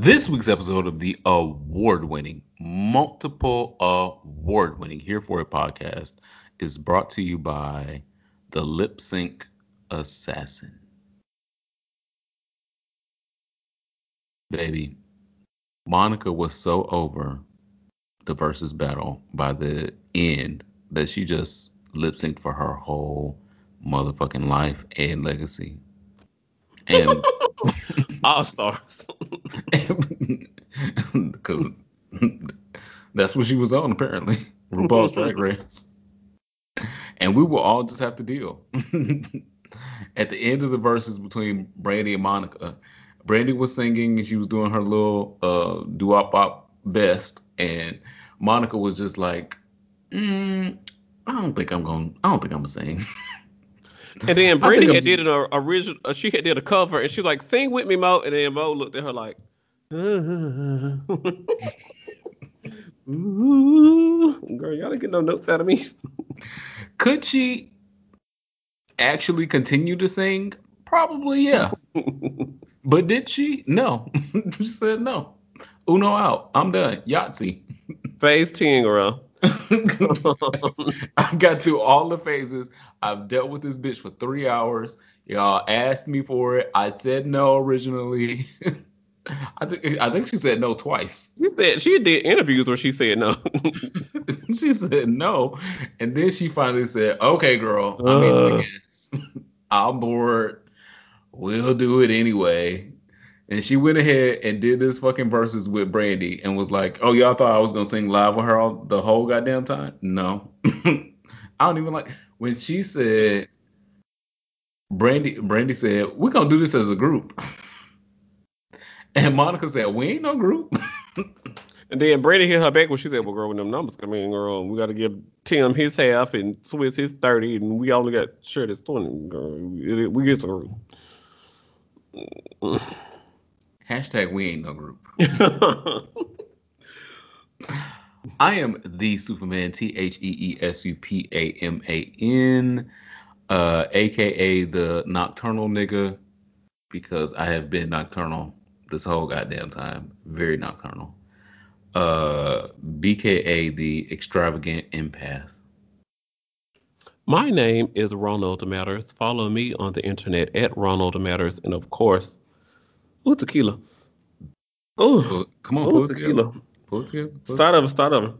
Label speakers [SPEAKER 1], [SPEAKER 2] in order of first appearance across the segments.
[SPEAKER 1] This week's episode of the award winning, multiple award winning Here For It podcast is brought to you by the Lip Sync Assassin. Baby, Monica was so over the Verzuz battle by the end that she just lip synced for her whole motherfucking life and legacy. And
[SPEAKER 2] All stars.
[SPEAKER 1] because that's what she was on apparently RuPaul's Drag Race, and we will all just have to deal. At the end of the Verzuz between Brandy and Monica, Brandy was singing and she was doing her little uh doo bop best, and Monica was just like, mm, "I don't think I'm going. I don't think I'm gonna sing."
[SPEAKER 2] And then Brandy had did an original. Uh, she had did a cover, and she was like, "Sing with me, Mo." And then Mo looked at her like, Ooh, "Girl, y'all didn't get no notes out of me."
[SPEAKER 1] Could she actually continue to sing? Probably, yeah. But did she? No. she said no. Uno out. I'm done. Yahtzee.
[SPEAKER 2] Phase ten, girl.
[SPEAKER 1] I got through all the phases. I've dealt with this bitch for three hours. Y'all asked me for it. I said no originally. I think I think she said no twice.
[SPEAKER 2] She said she did interviews where she said no.
[SPEAKER 1] she said no, and then she finally said, "Okay, girl, I mean, I
[SPEAKER 2] Ugh.
[SPEAKER 1] guess I'm bored. We'll do it anyway." And she went ahead and did this fucking Verzuz with Brandy and was like, "Oh, y'all thought I was gonna sing live with her all the whole goddamn time? No, I don't even like when she said." Brandy Brandy said, "We're gonna do this as a group," and Monica said, "We ain't no group."
[SPEAKER 2] And then Brandy hit her back when she said, "Well, girl, when them numbers come in, girl, we got to give Tim his half and Swizz his thirty, and we only got Shirley's twenty. Girl, we get through."
[SPEAKER 1] Hashtag We ain't no group. I am the Superman, T H E E S U P A M A N, uh, aka the nocturnal nigga, because I have been nocturnal this whole goddamn time. Very nocturnal. Uh, BKA the extravagant empath.
[SPEAKER 2] My name is Ronald Matters. Follow me on the internet at Ronald Matters, and of course, ooh tequila. Oh,
[SPEAKER 1] Come on,
[SPEAKER 2] ooh
[SPEAKER 1] pull together.
[SPEAKER 2] tequila.
[SPEAKER 1] Pull together. Pull
[SPEAKER 2] Start over, start over.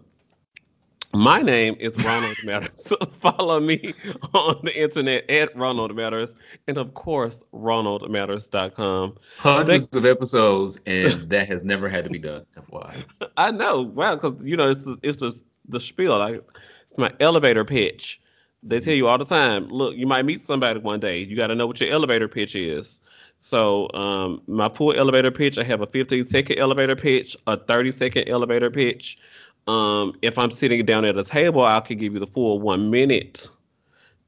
[SPEAKER 2] My name is Ronald Matters. Follow me on the internet at Ronald Matters, and of course, RonaldMatters.com.
[SPEAKER 1] Hundreds of episodes, and that has never had to be done. FYI.
[SPEAKER 2] I know, wow, because you know it's the, it's just the spiel. Like it's my elevator pitch. They tell you all the time. Look, you might meet somebody one day. You got to know what your elevator pitch is. So, um, my full elevator pitch. I have a 15 second elevator pitch, a 30 second elevator pitch. Um, if I'm sitting down at a table, I can give you the full one minute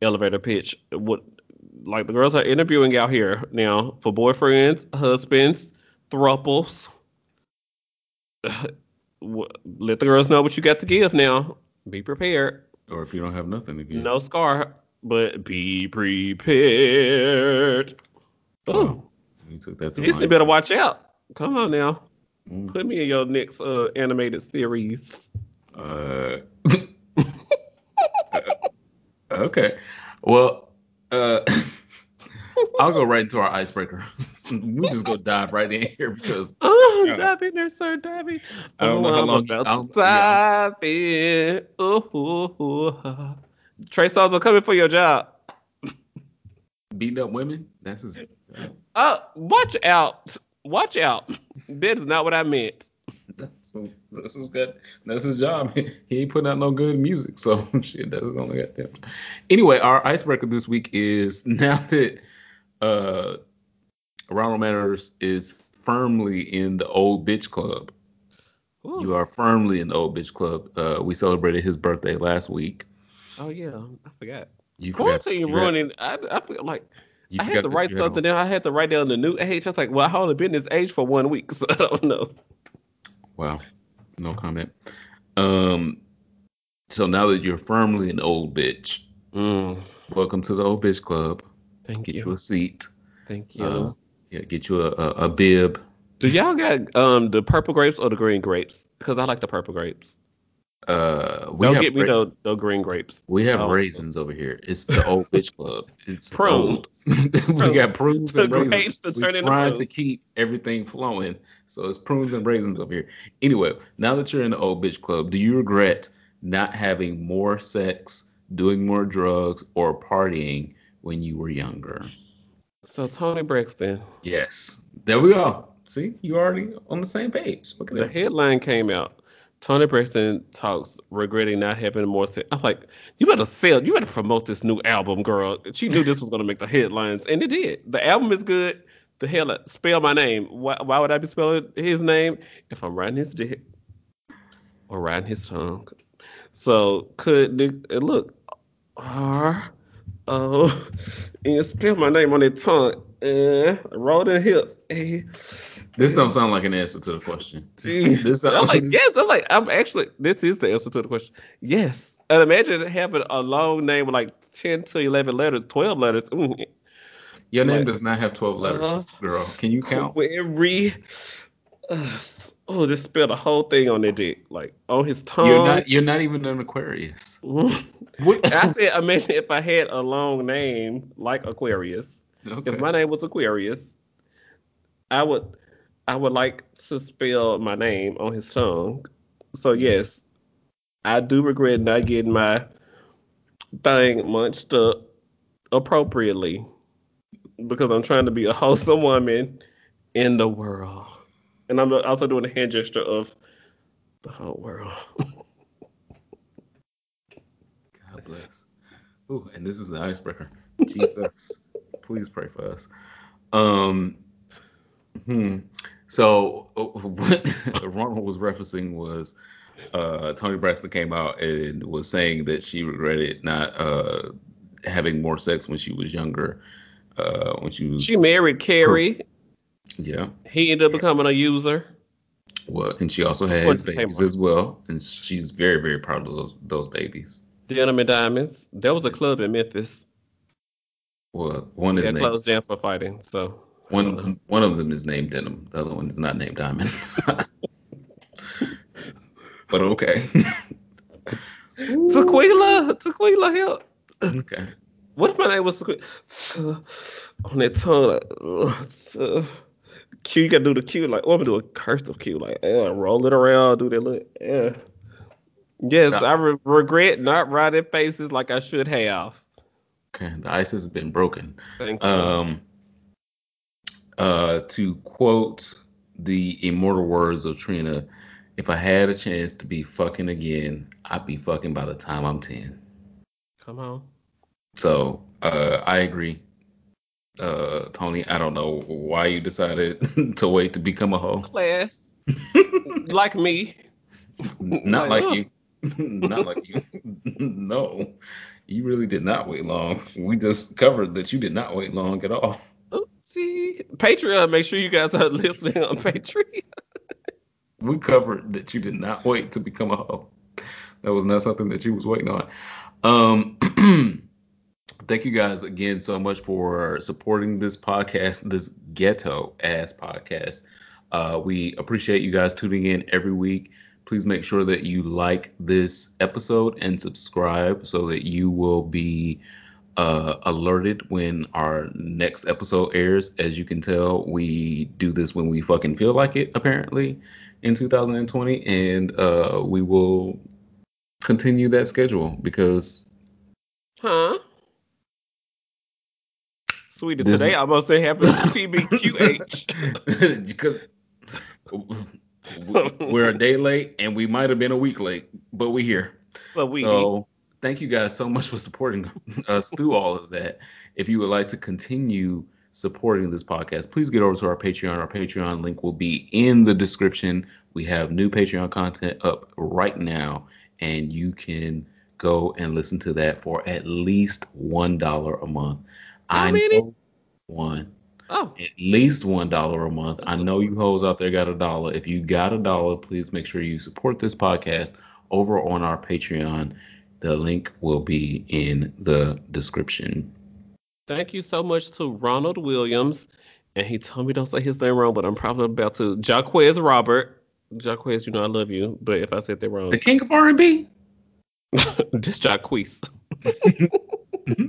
[SPEAKER 2] elevator pitch. What, like the girls are interviewing out here now for boyfriends, husbands, thruples let the girls know what you got to give now. Be prepared.
[SPEAKER 1] Or if you don't have nothing to give.
[SPEAKER 2] No scar, but be prepared. Oh,
[SPEAKER 1] You took that to
[SPEAKER 2] Disney better watch out. Come on now.
[SPEAKER 1] Mm.
[SPEAKER 2] Put me in your next uh, animated series.
[SPEAKER 1] Uh, okay. Well, uh, I'll go right into our icebreaker. we just go dive right in here because
[SPEAKER 2] Oh,
[SPEAKER 1] Yeah.
[SPEAKER 2] dive in there, sir. Dive in.
[SPEAKER 1] I don't know
[SPEAKER 2] oh,
[SPEAKER 1] how
[SPEAKER 2] I'm
[SPEAKER 1] long-
[SPEAKER 2] about to dive in. Ooh, ooh, ooh. Trey Songz are coming for your job.
[SPEAKER 1] beating up women. That's his. Uh,
[SPEAKER 2] watch out. Watch out. That is not what I meant.
[SPEAKER 1] that's, what- that's good. That's his job. He ain't putting out no good music, so shit. That's his only goddamn. Anyway, our icebreaker this week is now that uh, Ronald Matters is firmly in the old bitch club.
[SPEAKER 2] Ooh.
[SPEAKER 1] You are firmly in the old bitch club. Uh, we celebrated his birthday last week.
[SPEAKER 2] Oh yeah, I forgot.
[SPEAKER 1] You
[SPEAKER 2] Quarantine
[SPEAKER 1] forgot-
[SPEAKER 2] ruining. I, I feel like
[SPEAKER 1] you
[SPEAKER 2] I had to write something down. I had to write down the new age. I was like, well, I only been this age for one week, so I don't know.
[SPEAKER 1] Wow. No comment. Um. So now that you're firmly an old bitch,
[SPEAKER 2] Mm,
[SPEAKER 1] welcome to the old bitch club.
[SPEAKER 2] thank
[SPEAKER 1] Get you
[SPEAKER 2] you.
[SPEAKER 1] a seat.
[SPEAKER 2] Thank you.
[SPEAKER 1] Uh, yeah, get you a, a, a bib
[SPEAKER 2] Do y'all got um the purple grapes or the green grapes? Because I like the purple grapes.
[SPEAKER 1] Uh, we
[SPEAKER 2] Don't get me
[SPEAKER 1] ra-
[SPEAKER 2] no, no green grapes.
[SPEAKER 1] we have
[SPEAKER 2] Oh.
[SPEAKER 1] raisins over here. It's the old bitch club. It's
[SPEAKER 2] Prunes.
[SPEAKER 1] we got prunes and raisins.
[SPEAKER 2] grapes to
[SPEAKER 1] We're trying to keep everything flowing, so it's prunes and raisins over here. Anyway, now that you're in the old bitch club, do you regret not having more sex, doing more drugs, or partying when you were younger?
[SPEAKER 2] So Toni Braxton,
[SPEAKER 1] Yes. There we go. See, you already on the same page. Look at
[SPEAKER 2] the
[SPEAKER 1] that.
[SPEAKER 2] headline came out. Toni Braxton talks regretting not having more sex. I'm like, you better sell, you better promote this new album, girl. She knew this was gonna make the headlines, and it did. The album is good. The hell, spell my name. Why, why would I be spelling his name if I'm riding his dick or riding his tongue? So could and look, R O, and spell my name on their tongue. Uh, roll the hips.
[SPEAKER 1] This don't sound like an answer to the question. This
[SPEAKER 2] I'm like, yes. I'm like, I'm actually. This is the answer to the question. Yes. And imagine having a long name with like ten to eleven letters, twelve letters. Mm.
[SPEAKER 1] Your name
[SPEAKER 2] Like,
[SPEAKER 1] does not have 12 letters,
[SPEAKER 2] uh,
[SPEAKER 1] girl. Can you count?
[SPEAKER 2] Query. Uh, oh, just spelled the whole thing on their dick, like on his tongue.
[SPEAKER 1] You're not you're not even an Aquarius. What?
[SPEAKER 2] I said, imagine if I had a long name like Aquarius.
[SPEAKER 1] okay.
[SPEAKER 2] If my name was Aquarius, I would, I would like to spell my name on his tongue. So yes, I do regret not getting my thing munched up appropriately because I'm trying to be a wholesome woman in the world, and I'm also doing the hand gesture of the whole world.
[SPEAKER 1] God bless. Ooh, and this is the icebreaker. Jesus, please pray for us. Um, hmm. So uh, what Ronald was referencing was uh, Toni Braxton came out and was saying that she regretted not uh, having more sex when she was younger. Uh, when she was
[SPEAKER 2] She married Keri.
[SPEAKER 1] yeah,
[SPEAKER 2] He ended up becoming a user.
[SPEAKER 1] well, and she also had
[SPEAKER 2] Or
[SPEAKER 1] his
[SPEAKER 2] the same
[SPEAKER 1] babies
[SPEAKER 2] one.
[SPEAKER 1] as well, and she's very very proud of those those babies.
[SPEAKER 2] Denim and Diamonds. There was a club in Memphis.
[SPEAKER 1] Well, one is
[SPEAKER 2] That
[SPEAKER 1] named
[SPEAKER 2] closed down for fighting. So I don't know.
[SPEAKER 1] One one of them is named Denim. The other one is not named Diamond. but okay.
[SPEAKER 2] Tequila, Tequila, help.
[SPEAKER 1] okay.
[SPEAKER 2] What if my name was Tequila? On that tongue, like, Q, you gotta do the Q, like, oh, I'm gonna do a cursive Q, like, yeah, roll it around, do that look, yeah. Yes. I re- regret not writing faces like I should have.
[SPEAKER 1] Okay. The ice has been broken.
[SPEAKER 2] Thank you.
[SPEAKER 1] Um uh to quote the immortal words of Trina, if I had a chance to be fucking again, I'd be fucking by the time I'm 10.
[SPEAKER 2] Come on.
[SPEAKER 1] So uh I agree. Uh Toni, I don't know why you decided to wait to become a hoe.
[SPEAKER 2] Class. like me.
[SPEAKER 1] Not
[SPEAKER 2] Like,
[SPEAKER 1] like you. not like you. no, you really did not wait long. We just covered that you did not wait long at all.
[SPEAKER 2] Oopsie. Patreon, make sure you guys are listening on Patreon.
[SPEAKER 1] We covered that you did not wait to become a hoe. That was not something that you was waiting on. Um, thank you guys again so much for supporting this podcast, this ghetto ass podcast. Uh, we appreciate you guys tuning in every week. Please make sure that you like this episode and subscribe so that you will be uh, alerted when our next episode airs. As you can tell, we do this when we fucking feel like it, apparently, in 2020. And uh, we will continue that schedule because
[SPEAKER 2] Huh? Sweetie,
[SPEAKER 1] This
[SPEAKER 2] today
[SPEAKER 1] is-
[SPEAKER 2] I must have happened TBQH.
[SPEAKER 1] because we're a day late and we might have been a week late, but we're here.
[SPEAKER 2] But we
[SPEAKER 1] So thank you guys so much for supporting us through all of that. If you would like to continue supporting this podcast, please get over to our Patreon. Our Patreon link will be in the description. We have new Patreon content up right now, and you can go and listen to that for at least one dollar a month.
[SPEAKER 2] How
[SPEAKER 1] I
[SPEAKER 2] many?
[SPEAKER 1] one
[SPEAKER 2] Oh,
[SPEAKER 1] at least one dollar a month. I know you hoes out there got a dollar. If you got a dollar, please make sure you support this podcast over on our Patreon. The link will be in the description.
[SPEAKER 2] thank you so much to Ronald Williams and he told me don't say his name wrong, but I'm probably about to. Jaquez Robert. Jaquez, you know I love you, but if I said that wrong,
[SPEAKER 1] The king of R&B.
[SPEAKER 2] just Jaquez. Mm-hmm.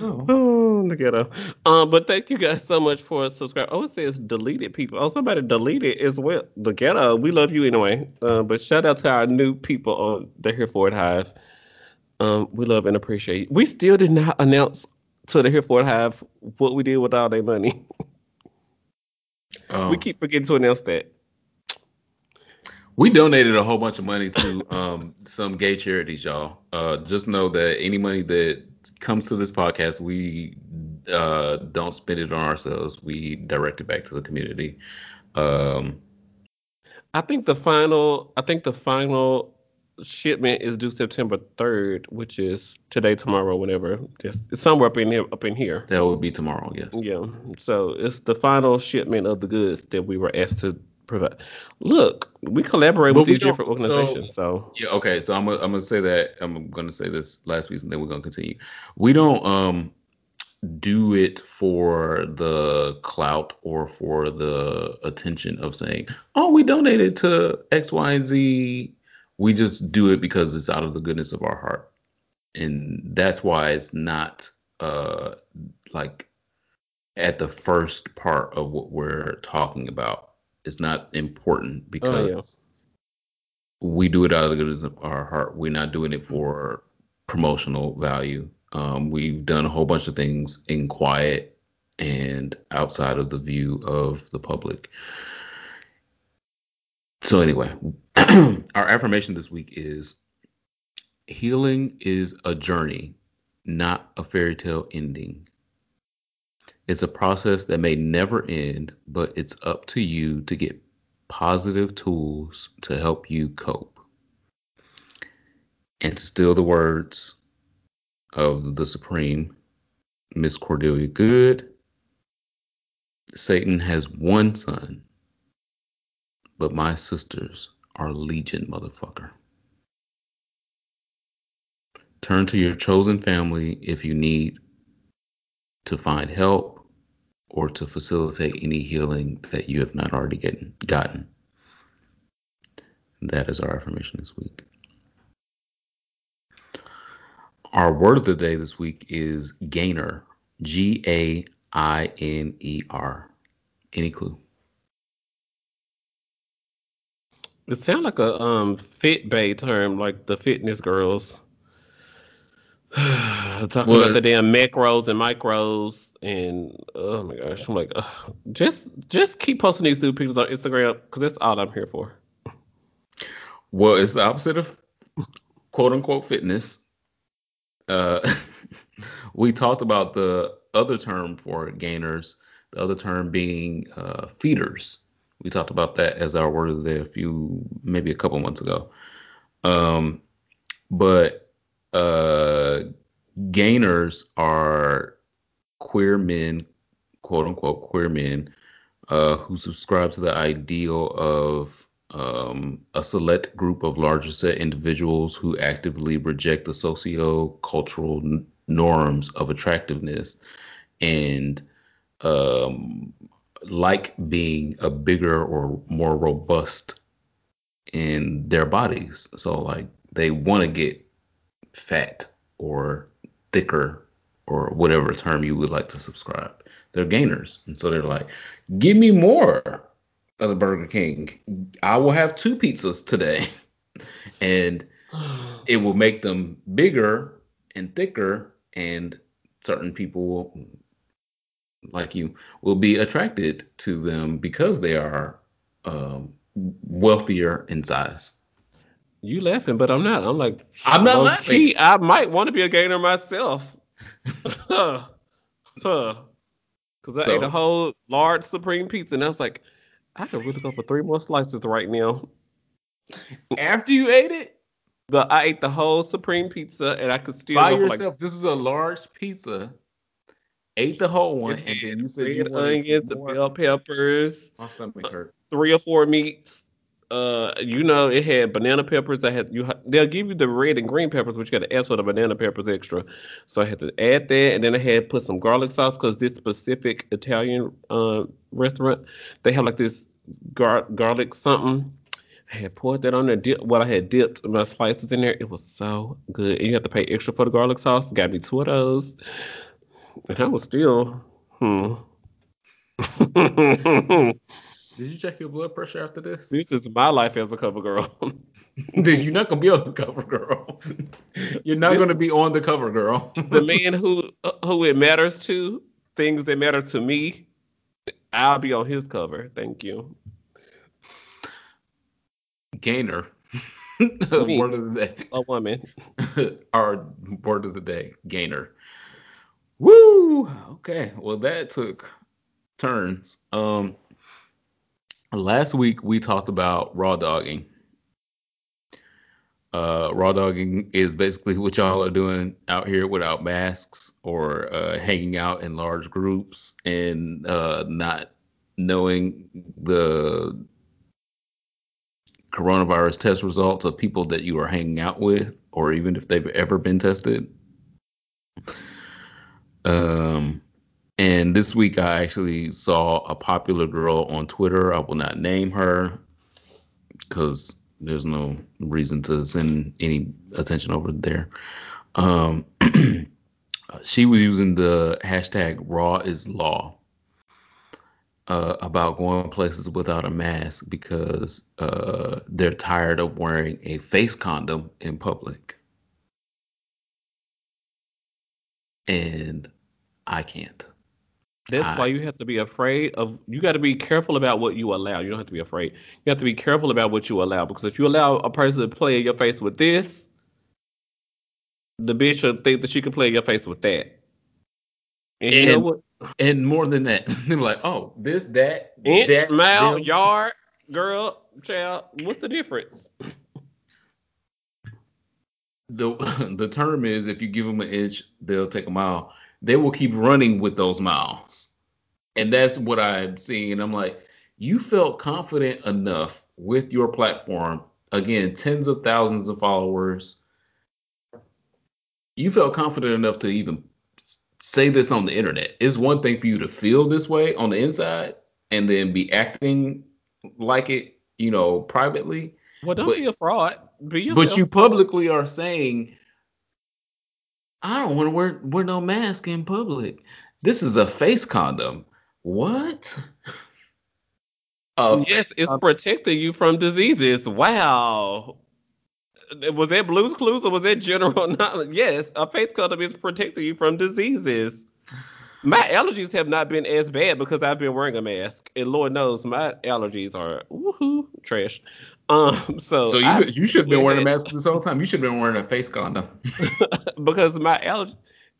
[SPEAKER 1] Oh.
[SPEAKER 2] Oh, the ghetto. Um, but thank you guys so much for subscribing. Oh, it says deleted people. Oh, somebody deleted as well. The ghetto. We love you anyway. Uh, but shout out to our new people on the here Hereford Hive. Um, we love and appreciate. You. We still did not announce to the Here For It Hive what we did with all their money.
[SPEAKER 1] Oh.
[SPEAKER 2] We keep forgetting to announce that.
[SPEAKER 1] We donated a whole bunch of money to um, some gay charities, y'all. Uh, just know that any money that comes to this podcast, we uh, don't spend it on ourselves. We direct it back to the community. Um,
[SPEAKER 2] I think the final. I think the final shipment is due September third, which is today, tomorrow, whenever. Just it's somewhere up in here. Up in here.
[SPEAKER 1] that would be tomorrow, yes.
[SPEAKER 2] Yeah. So it's the final shipment of the goods that we were asked to provide. Look, we collaborate
[SPEAKER 1] But
[SPEAKER 2] with
[SPEAKER 1] we
[SPEAKER 2] these different
[SPEAKER 1] so-
[SPEAKER 2] organizations. So,
[SPEAKER 1] Yeah, okay. So I'm gonna I'm gonna say that I'm gonna say this last piece and then we're gonna continue. We don't um do it for the clout or for the attention of saying, oh, we donated to X, Y, and Z. We just do it because it's out of the goodness of our heart. And that's why it's not uh like at the first part of what we're talking about. It's not important because
[SPEAKER 2] Oh, yeah.
[SPEAKER 1] we do it out of the goodness of our heart. We're not doing it for promotional value. Um, we've done a whole bunch of things in quiet and outside of the view of the public. So, anyway, our affirmation this week is healing is a journey, not a fairy tale ending. It's a process that may never end, but it's up to you to get positive tools to help you cope. And still the words of the Supreme, Miss Cordelia Goode Satan has one son, but my sisters are legion, motherfucker. Turn to your chosen family if you need to find help or to facilitate any healing that you have not already getting, gotten. That is our affirmation this week. Our word of the day this week is gainer. G A I N E R. Any clue?
[SPEAKER 2] it sounds like a um fit bay term, like the fitness girls. Talking
[SPEAKER 1] Well,
[SPEAKER 2] about the damn macros and micros and oh my gosh, I'm like, ugh. just just keep posting these new pictures on Instagram because that's all I'm here for.
[SPEAKER 1] Well, it's the opposite of quote unquote fitness. Uh, we talked about the other term for gainers, the other term being uh, feeders. We talked about that as our word of the day a few, maybe a couple months ago. Um, but uh, gainers are queer men, quote unquote queer men, uh, who subscribe to the ideal of um, a select group of larger set individuals who actively reject the socio-cultural n- norms of attractiveness and um, like being a bigger or more robust in their bodies. So like they want to get fat or thicker or whatever term you would like to subscribe. They're gainers. And so they're like, give me more of the Burger King. I will have two pizzas today. and it will make them bigger and thicker and certain people will like you will be attracted to them because they are um, wealthier in size.
[SPEAKER 2] You laughing, but I'm not. I'm like,
[SPEAKER 1] I'm not
[SPEAKER 2] low
[SPEAKER 1] laughing.
[SPEAKER 2] Key, I might want to be a gainer myself. Huh. Huh. Because I
[SPEAKER 1] So-
[SPEAKER 2] ate a whole large supreme pizza and I was like, I could really go for three more slices right now.
[SPEAKER 1] After you ate it
[SPEAKER 2] The, I ate the whole supreme pizza and I could still
[SPEAKER 1] by
[SPEAKER 2] go for like
[SPEAKER 1] yourself, this is a large pizza. Ate the whole one, and then you said you
[SPEAKER 2] red
[SPEAKER 1] wanted some
[SPEAKER 2] onions, bell peppers,
[SPEAKER 1] My stomach uh, hurt.
[SPEAKER 2] three or four meats. Uh, you know, it had banana peppers. I had you. They'll give you the red and green peppers, but you got to ask for the banana peppers extra. So I had to add that, and then I had put some garlic sauce because this specific Italian uh, restaurant they have like this gar- garlic something. I had poured that on there. Dip, well, I had dipped my slices in there. It was so good. And you have to pay extra for the garlic sauce. Got me two of those, and I was still hmm.
[SPEAKER 1] Did you check your blood pressure after this?
[SPEAKER 2] This is my life as a cover girl.
[SPEAKER 1] Dude, you're not gonna be on the cover, girl. You're not gonna be on the cover, girl.
[SPEAKER 2] the man who who it matters to, things that matter to me, I'll be on his cover. Thank you.
[SPEAKER 1] Gainer. word of the day.
[SPEAKER 2] A woman.
[SPEAKER 1] Our word of the day. Gainer. Woo! Okay. Well, that took turns. Um last week we talked about raw dogging. Uh, raw dogging is basically what y'all are doing out here without masks or uh, hanging out in large groups and uh, not knowing the coronavirus test results of people that you are hanging out with, or even if they've ever been tested. Um, and this week, I actually saw a popular girl on Twitter. I will not name her because there's no reason to send any attention over there. Um, she was using the hashtag raw is law uh, about going places without a mask because uh, they're tired of wearing a face condom in public. And I can't.
[SPEAKER 2] That's
[SPEAKER 1] I-
[SPEAKER 2] why you have to be afraid of. You got to be careful about what you allow. You don't have to be afraid. You have to be careful about what you allow because if you allow a person to play in your face with this, the bitch will think that she can play in your face with that. And, you know
[SPEAKER 1] And-
[SPEAKER 2] what?
[SPEAKER 1] And more than that, they're like, oh, this, that,
[SPEAKER 2] Inch,
[SPEAKER 1] that,
[SPEAKER 2] mile,
[SPEAKER 1] them.
[SPEAKER 2] yard, girl, child. What's the difference?
[SPEAKER 1] the the term is if you give them an inch, they'll take a mile. They will keep running with those miles, and that's what I'm seeing. And I'm like, you felt confident enough with your platform. Again, tens of thousands of followers. You felt confident enough to even say this on the internet. It's one thing for you to feel this way on the inside and then be acting like it, you know, privately.
[SPEAKER 2] Well, don't
[SPEAKER 1] But-
[SPEAKER 2] be a fraud. Be.
[SPEAKER 1] But you publicly are saying, I don't want to wear wear no mask in public. This is a face condom. What? A
[SPEAKER 2] yes, it's
[SPEAKER 1] uh,
[SPEAKER 2] protecting you from diseases. Wow. Was that Blue's Clues or was that general knowledge? Yes, a face condom is protecting you from diseases. My allergies have not been as bad because I've been wearing a mask, and Lord knows my allergies are woohoo trash. Um, so
[SPEAKER 1] So you
[SPEAKER 2] I-
[SPEAKER 1] you should have been wearing a mask this whole time. You should have been wearing a face condom.
[SPEAKER 2] because my allergy,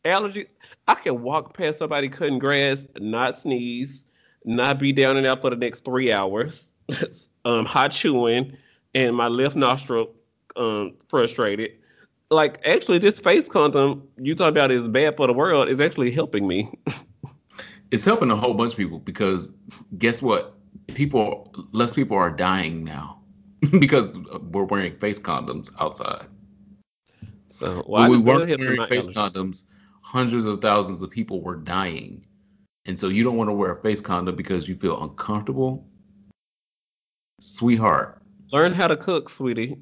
[SPEAKER 2] allergy, I can walk past somebody cutting grass, not sneeze, not be down and out for the next three hours, um, hot chewing, and my left nostril um frustrated. Like actually, this face condom you talk about is bad for the world is actually helping me.
[SPEAKER 1] It's helping a whole bunch of people because guess what? People, less people are dying now because we're wearing face condoms outside.
[SPEAKER 2] So well,
[SPEAKER 1] we weren't wearing face condoms, hundreds of thousands of people were dying. And so you don't want to wear a face condom because you feel uncomfortable. Sweetheart.
[SPEAKER 2] Learn how to cook, sweetie.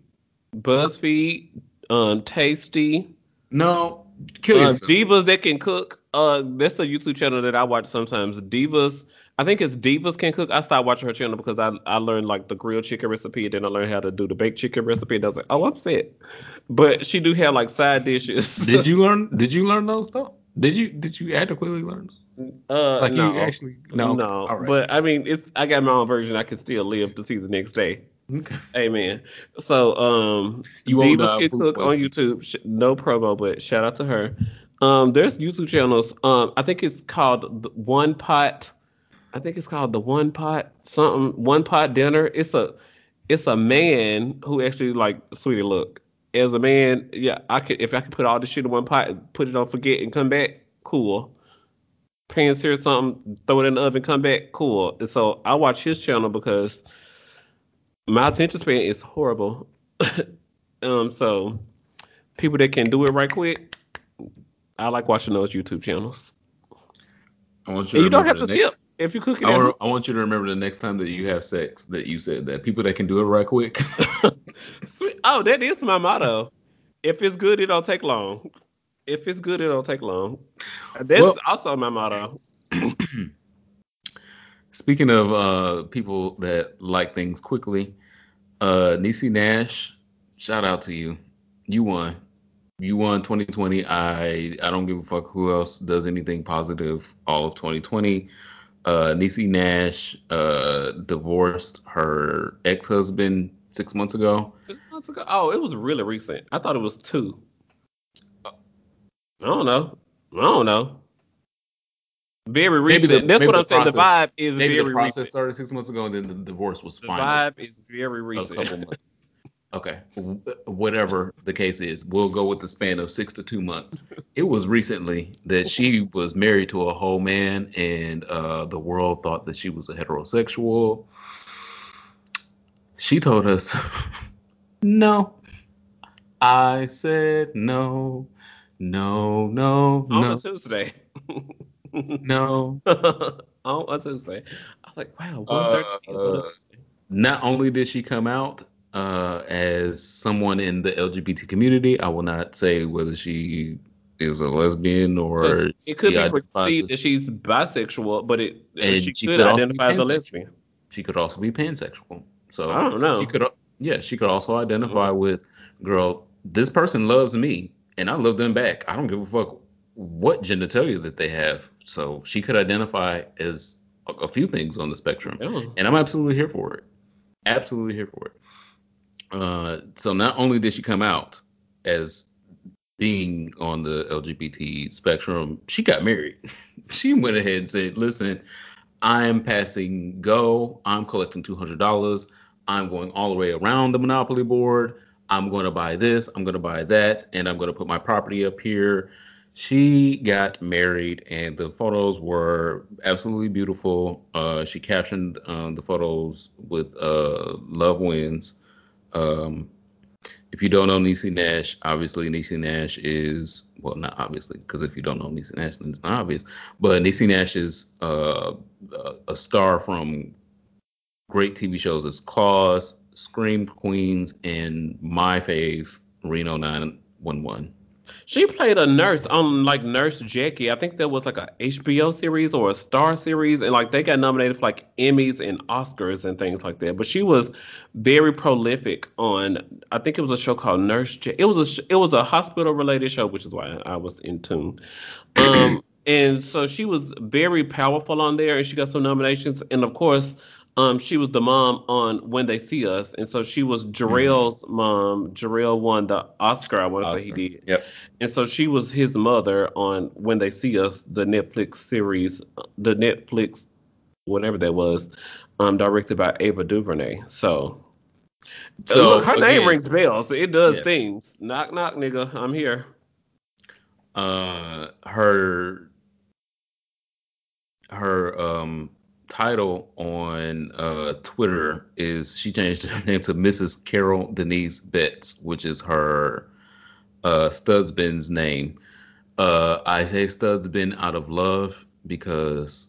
[SPEAKER 2] BuzzFeed, um, Tasty.
[SPEAKER 1] No, kill
[SPEAKER 2] Uh, divas that can cook. Uh, that's the YouTube channel that I watch sometimes. Divas. I think it's Divas Can Cook. I stopped watching her channel because I, I learned like the grilled chicken recipe, then I learned how to do the baked chicken recipe. And I was like, oh, I'm set. But she do have like side dishes.
[SPEAKER 1] did you learn did you learn those though? Did you did you adequately learn?
[SPEAKER 2] Uh,
[SPEAKER 1] Like
[SPEAKER 2] no,
[SPEAKER 1] you actually no,
[SPEAKER 2] no.
[SPEAKER 1] okay. All right.
[SPEAKER 2] But I mean, it's I got my own version. I can still live to see the next day.
[SPEAKER 1] Okay.
[SPEAKER 2] Amen. So, um,
[SPEAKER 1] You
[SPEAKER 2] Divas Can Cook on. YouTube. No promo, but shout out to her. Um, there's YouTube channels. Um, I think it's called One Pot. I think it's called the One Pot something. One Pot Dinner. It's a, it's a man who actually like sweetie look. As a man, yeah, I could if I could put all this shit in one pot, and put it on forget and come back, cool. Pan sear something, throw it in the oven, come back, cool. And so I watch his channel because My attention span is horrible. um, so people that can do it right quick, I like watching those YouTube channels.
[SPEAKER 1] I want
[SPEAKER 2] And you don't have to
[SPEAKER 1] next-
[SPEAKER 2] tip if you cook it.
[SPEAKER 1] I want, I want you to remember the next time that you have sex that you said that people that can do it right quick.
[SPEAKER 2] Oh, that is my motto. If it's good, it don't take long. If it's good, it don't take long. That's
[SPEAKER 1] Well-
[SPEAKER 2] also my motto.
[SPEAKER 1] Speaking of uh, people that like things quickly, uh, Niecy Nash, shout out to you. You won. You won 2020. I I don't give a fuck who else does anything positive all of 2020. Uh, Niecy Nash uh, divorced her ex husband six months ago.
[SPEAKER 2] Six months ago? Oh, it was really recent. I thought it was two. I don't know. I don't know. Very recent.
[SPEAKER 1] the-
[SPEAKER 2] That's what I'm saying. The vibe is
[SPEAKER 1] Maybe
[SPEAKER 2] very
[SPEAKER 1] the process
[SPEAKER 2] recent.
[SPEAKER 1] started six months ago, and then the divorce was
[SPEAKER 2] The
[SPEAKER 1] final.
[SPEAKER 2] vibe is very
[SPEAKER 1] a
[SPEAKER 2] recent.
[SPEAKER 1] couple months. Okay, whatever the case is, we'll go with the span of six to two months. It was recently that she was married to a whole man, and uh, the world thought that she was a heterosexual. She told us, "No." I said no, no, no,
[SPEAKER 2] on
[SPEAKER 1] no,
[SPEAKER 2] a Tuesday.
[SPEAKER 1] no.
[SPEAKER 2] on a Tuesday. I was like, wow,
[SPEAKER 1] Uh,
[SPEAKER 2] 130 on
[SPEAKER 1] uh, not only did she come out uh, as someone in the LGBT community, I will not say whether she is a lesbian or
[SPEAKER 2] It could be perceived that she's bisexual, but it
[SPEAKER 1] And
[SPEAKER 2] she,
[SPEAKER 1] she
[SPEAKER 2] could
[SPEAKER 1] could
[SPEAKER 2] identify as a lesbian.
[SPEAKER 1] she could also be pansexual. So
[SPEAKER 2] I don't know.
[SPEAKER 1] She could, yeah, she could also identify with, girl, this person loves me and I love them back. I don't give a fuck what genitalia that they have. So she could identify as a, a few things on the spectrum.
[SPEAKER 2] Yeah.
[SPEAKER 1] and I'm absolutely here for it. Absolutely here for it. Uh, so not only did she come out as being on the LGBT spectrum, she got married. she went ahead and said, "Listen, I'm passing go. I'm collecting two hundred dollars. I'm going all the way around the Monopoly board. I'm going to buy this. I'm going to buy that, and I'm going to put my property up here." She got married, and the photos were absolutely beautiful. Uh, she captioned um, the photos with uh, "Love Wins." Um, if you don't know Niecy Nash, obviously Niecy Nash is well, not obviously, because if you don't know Niecy Nash, then it's not obvious. But Niecy Nash is uh, a- a star from great TV shows as Claws, Scream Queens, and my fave Reno 911.
[SPEAKER 2] She played a nurse on like Nurse Jackie. I think that was like a HBO series or a Star series, and like they got nominated for like Emmys and Oscars and things like that. But she was very prolific on. I think it was a show called Nurse. Ja- it was a sh- it was a hospital related show, which is why I was in tune. Um, and so she was very powerful on there, and she got some nominations. And of course, um, she was the mom on When They See Us, and so she was Jharrel's mom. Jarrell won the Oscar. I want to say he did.
[SPEAKER 1] Yep.
[SPEAKER 2] And so she was his mother on When They See Us, the Netflix series, the Netflix, whatever that was, um, directed by Ava DuVernay. So,
[SPEAKER 1] So
[SPEAKER 2] look, her name rings bells. It does
[SPEAKER 1] Yes.
[SPEAKER 2] things. Knock, knock, nigga. I'm here.
[SPEAKER 1] uh her her um title on uh Twitter is she changed her name to Mrs. Carol Denise Betts, which is her uh Studsbin's name. Uh I say Studsbin out of love because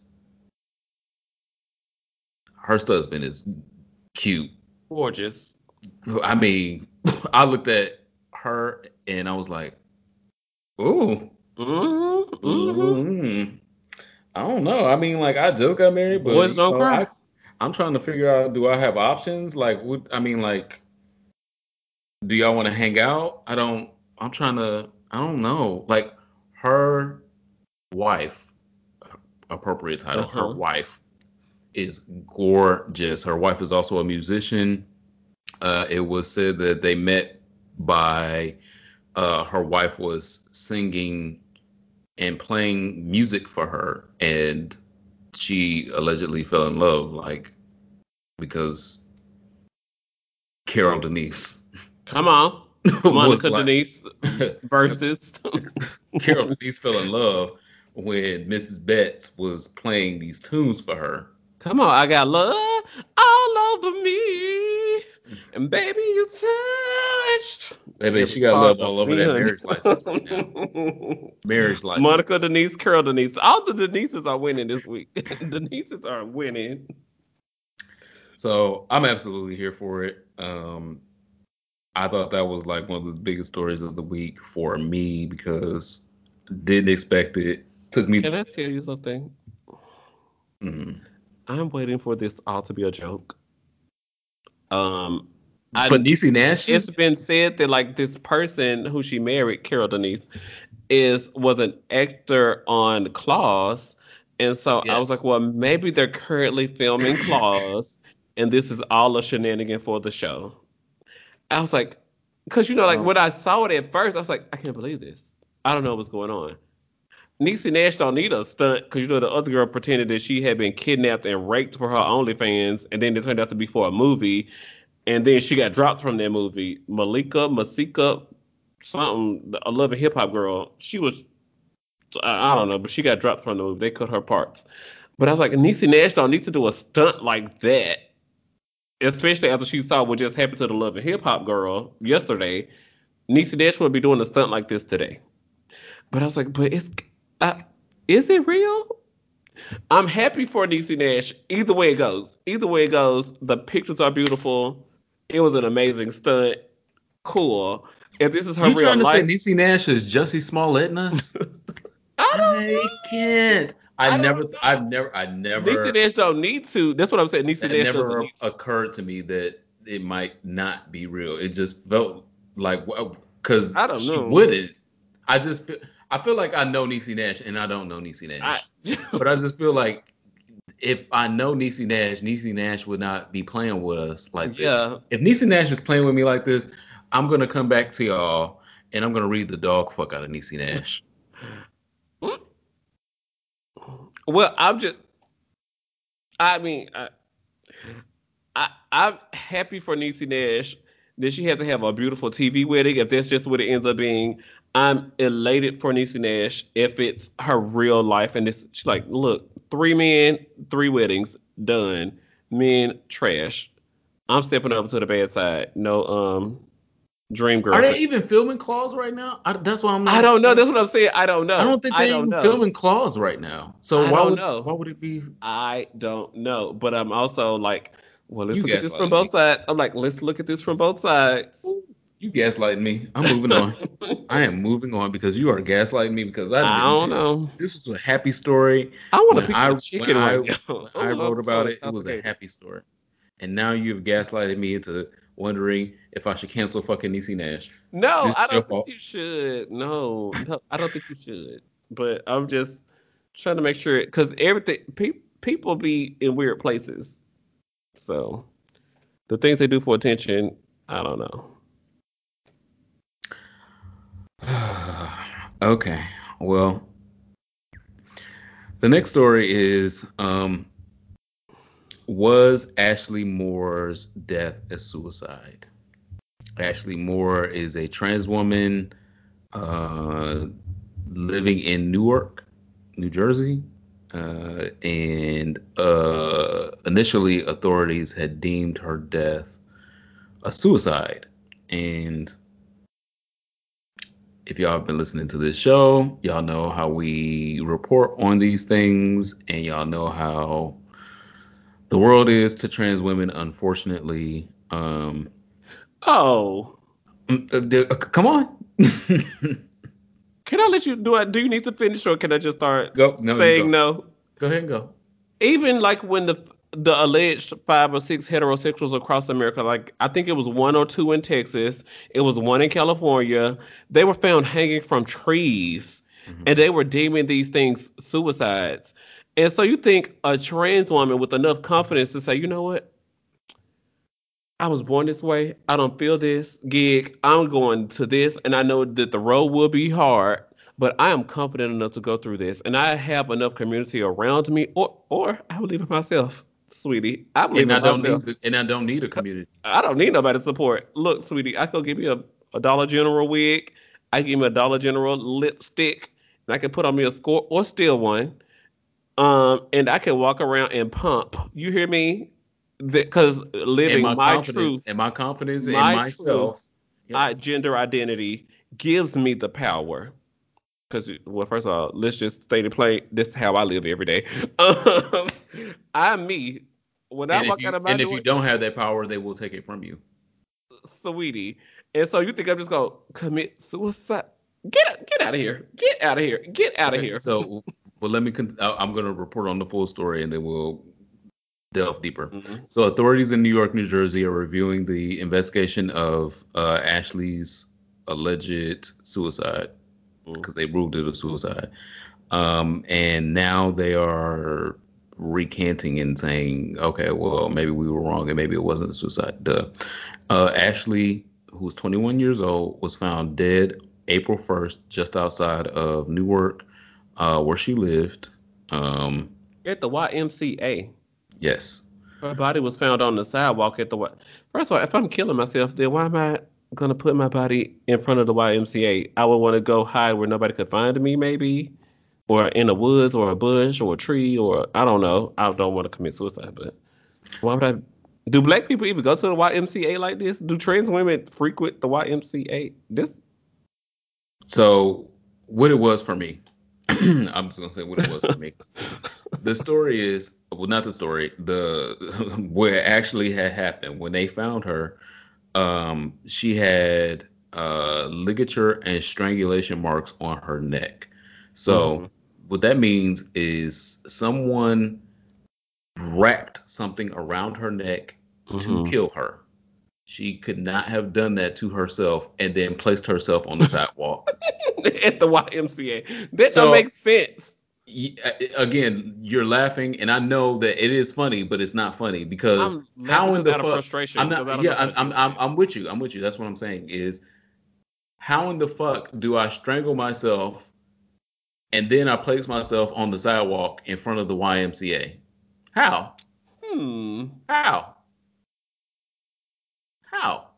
[SPEAKER 1] her Studsbin is cute.
[SPEAKER 2] Gorgeous.
[SPEAKER 1] I mean, I looked at her and I was like, "Ooh,
[SPEAKER 2] Mm-hmm.
[SPEAKER 1] I don't know. I mean, like I just got married, but
[SPEAKER 2] Boys don't cry.
[SPEAKER 1] I, I'm trying to figure out: do I have options? Like, what? I mean, like, do y'all want to hang out? I don't. I'm trying to. I don't know. Like, her wife, appropriate title. Her
[SPEAKER 2] Uh-huh.
[SPEAKER 1] wife is gorgeous. Her wife is also a musician. Uh, it was said that they met by uh, her wife was singing and playing music for her, and she allegedly fell in love, like because Carol Denise
[SPEAKER 2] Come on. Monica
[SPEAKER 1] like-
[SPEAKER 2] Denise versus.
[SPEAKER 1] Carol Denise fell in love when Mrs. Betts was playing these tunes for her.
[SPEAKER 2] Come on. I got love all over me. And baby, you touched.
[SPEAKER 1] Baby, she got love all over that marriage license. Marriage license.
[SPEAKER 2] Monica Denise, Carol Denise. All the Denises are winning this week. Denises are winning.
[SPEAKER 1] So I'm absolutely here for it. Um, I thought that was like one of the biggest stories of the week for me because didn't expect it. Took me.
[SPEAKER 2] Can I tell you something?
[SPEAKER 1] Mhm.
[SPEAKER 2] I'm waiting for this all to be a joke. Um,
[SPEAKER 1] For
[SPEAKER 2] I,
[SPEAKER 1] Niecy Nash,
[SPEAKER 2] it's been said that like this person who she married, Carol Denise, is was an actor on Claws, and so I was like, well, maybe they're currently filming Claws, and this is all a shenanigan for the show. I was like, because you know, like
[SPEAKER 1] Oh.
[SPEAKER 2] when I saw it at first, I was like, I can't believe this. I don't know what's going on. Niecy Nash don't need a stunt because you know the other girl pretended that she had been kidnapped and raped for her OnlyFans, and then it turned out to be for a movie, and then she got dropped from that movie. Malika, Masika, something, a loving hip hop girl. She was, I, I don't know, but she got dropped from the movie. They cut her parts. But I was like, Niecy Nash don't need to do a stunt like that, especially after she saw what just happened to the loving hip hop girl yesterday. Niecy Nash would be doing a stunt like this today. But I was like, but it's, uh, is it real? I'm happy for Niecy Nash. Either way it goes, either way it goes, the pictures are beautiful. It was an amazing stunt. Cool. If this is her
[SPEAKER 1] you
[SPEAKER 2] real
[SPEAKER 1] trying to
[SPEAKER 2] life,
[SPEAKER 1] say Niecy Nash is Jussie Smollett us?
[SPEAKER 2] I don't
[SPEAKER 1] I can't. I,
[SPEAKER 2] I
[SPEAKER 1] never.
[SPEAKER 2] know.
[SPEAKER 1] I've never. I never.
[SPEAKER 2] Niecy Nash don't need to. That's what I'm saying. Niecy
[SPEAKER 1] that
[SPEAKER 2] Nash doesn't
[SPEAKER 1] never
[SPEAKER 2] need
[SPEAKER 1] occurred to me that it might not be real. It just felt like because
[SPEAKER 2] I don't
[SPEAKER 1] she
[SPEAKER 2] know.
[SPEAKER 1] wouldn't. I just feel. I feel like I know Niecy Nash, and I don't know Niecy Nash.
[SPEAKER 2] I,
[SPEAKER 1] but I just feel like if I know Niecy Nash, Niecy Nash would not be playing with us like this.
[SPEAKER 2] yeah.
[SPEAKER 1] If Niecy Nash is playing with me like this, I'm gonna come back to y'all and I'm gonna read the dog fuck out of Niecy Nash.
[SPEAKER 2] Well, I'm just. I mean, I, I I'm happy for Niecy Nash that she had to have a beautiful TV wedding. If that's just what it ends up being, I'm elated for Niecy Nash. If it's her real life and this, she's like, look, three men, three weddings, done. Men, trash. I'm stepping over to the bad side. No, um, dream girl.
[SPEAKER 1] Are they even filming Claws right now? I, that's why I'm. Not,
[SPEAKER 2] I don't know. That's what I'm saying. I don't know.
[SPEAKER 1] I don't think they're even
[SPEAKER 2] know.
[SPEAKER 1] filming Claws right now. So
[SPEAKER 2] I
[SPEAKER 1] why
[SPEAKER 2] don't
[SPEAKER 1] would
[SPEAKER 2] know.
[SPEAKER 1] why would it be?
[SPEAKER 2] I don't know, but I'm also like, well, let's
[SPEAKER 1] You
[SPEAKER 2] look at this from
[SPEAKER 1] me.
[SPEAKER 2] both sides. I'm like, let's look at this from both sides.
[SPEAKER 1] You gaslighting me. I'm moving on. I am moving on because you are gaslighting me because I,
[SPEAKER 2] I don't know.
[SPEAKER 1] This was a happy story.
[SPEAKER 2] I want to pick
[SPEAKER 1] I-
[SPEAKER 2] chicken
[SPEAKER 1] I- I wrote about it. It was a happy story. And now you've gaslighted me into wondering if I should cancel fucking Niecy Nash.
[SPEAKER 2] No,
[SPEAKER 1] This
[SPEAKER 2] I don't think
[SPEAKER 1] fault.
[SPEAKER 2] you should. No, no, I don't think you should. But I'm just trying to make sure because everything pe- people be in weird places. So the things they do for attention, I don't know.
[SPEAKER 1] okay. Well, the next story is um was Ashley Moore's death a suicide? Ashley Moore is a trans woman uh, living in Newark, New Jersey. Uh, and uh, initially, authorities had deemed her death a suicide. And if y'all have been listening to this show, y'all know how we report on these things, and y'all know how the world is to trans women, unfortunately. Um,
[SPEAKER 2] Oh,
[SPEAKER 1] mm, uh, uh, come on.
[SPEAKER 2] can I let you do I Do you need to finish or can I just start
[SPEAKER 1] Go. No,
[SPEAKER 2] saying
[SPEAKER 1] go.
[SPEAKER 2] no?
[SPEAKER 1] Go ahead and go.
[SPEAKER 2] even like when the the alleged five or six heterosexuals across America, like I think it was one or two in Texas, it was one in California, they were found hanging from trees,
[SPEAKER 1] Mhm.
[SPEAKER 2] and they were deeming these things suicides. And so you think a trans woman with enough confidence to say, you know what? I was born this way. I don't feel this gig. I'm going to this, and I know that the road will be hard, but I am confident enough to go through this, and I have enough community around me, or or I believe in myself, sweetie. I believe
[SPEAKER 1] And I don't
[SPEAKER 2] myself.
[SPEAKER 1] need. The, and I don't need a community.
[SPEAKER 2] I don't need nobody's support. Look, sweetie, I could give you a, a Dollar General wig. I give me a Dollar General lipstick, and I can put on me a score or steal one. Um, and I can walk around and pump. You hear me? because
[SPEAKER 1] And
[SPEAKER 2] living
[SPEAKER 1] my,
[SPEAKER 2] my,
[SPEAKER 1] confidence
[SPEAKER 2] truth,
[SPEAKER 1] and my confidence in myself.
[SPEAKER 2] truth,
[SPEAKER 1] Yep.
[SPEAKER 2] I, gender identity gives me the power. Because, well, first of all, let's just state it plain. This is how I live every day. Um, I'm me. When I
[SPEAKER 1] and
[SPEAKER 2] walk
[SPEAKER 1] if, you,
[SPEAKER 2] out of my
[SPEAKER 1] and if you don't have that power, they will take it from you.
[SPEAKER 2] sweetie. And so you think I'm just gonna commit suicide? Get out, get out of here. Get out of here. Get out of
[SPEAKER 1] Okay,
[SPEAKER 2] here.
[SPEAKER 1] So, well, let me. Con- I- I'm going to report on the full story, and then we'll delve deeper.
[SPEAKER 2] Mhm.
[SPEAKER 1] So, authorities in New York, New Jersey are reviewing the investigation of uh, Ashley's alleged suicide. Because they ruled it a suicide. Um, and now they are recanting and saying, okay, well, maybe we were wrong and maybe it wasn't a suicide. Duh. Uh, Ashley, who's 21 years old, was found dead April 1st, just outside of Newark, uh, where she lived. Um,
[SPEAKER 2] At the YMCA,
[SPEAKER 1] yes.
[SPEAKER 2] her body was found on the sidewalk at the. First of all, if I'm killing myself, then why am I gonna put my body in front of the YMCA? I would want to go hide where nobody could find me, maybe, or in the woods, or a bush, or a tree, or I don't know. I don't want to commit suicide, but why would I? Do black people even go to the YMCA like this? Do trans women frequent the YMCA? This
[SPEAKER 1] So, what it was for me, I'm just going to say what it was for me. the story is well not the story the where it actually had happened when they found her um she had uh ligature and strangulation marks on her neck so
[SPEAKER 2] Mhm.
[SPEAKER 1] what that means is someone wrapped something around her neck to
[SPEAKER 2] Mhm.
[SPEAKER 1] kill her she could not have done that to herself and then placed herself on the sidewalk
[SPEAKER 2] at the YMCA. That
[SPEAKER 1] So-
[SPEAKER 2] don't make sense.
[SPEAKER 1] A- again, you're laughing, and I know that it is funny, but it's not funny because
[SPEAKER 2] I'm
[SPEAKER 1] how in the fuck?
[SPEAKER 2] frustration.
[SPEAKER 1] I'm not. Yeah, I'm. I'm, I'm. I'm with you. I'm with you. That's what I'm saying. Is how in the fuck do I strangle myself, and then I place myself on the sidewalk in front of the YMCA? How?
[SPEAKER 2] Hmm.
[SPEAKER 1] How? How?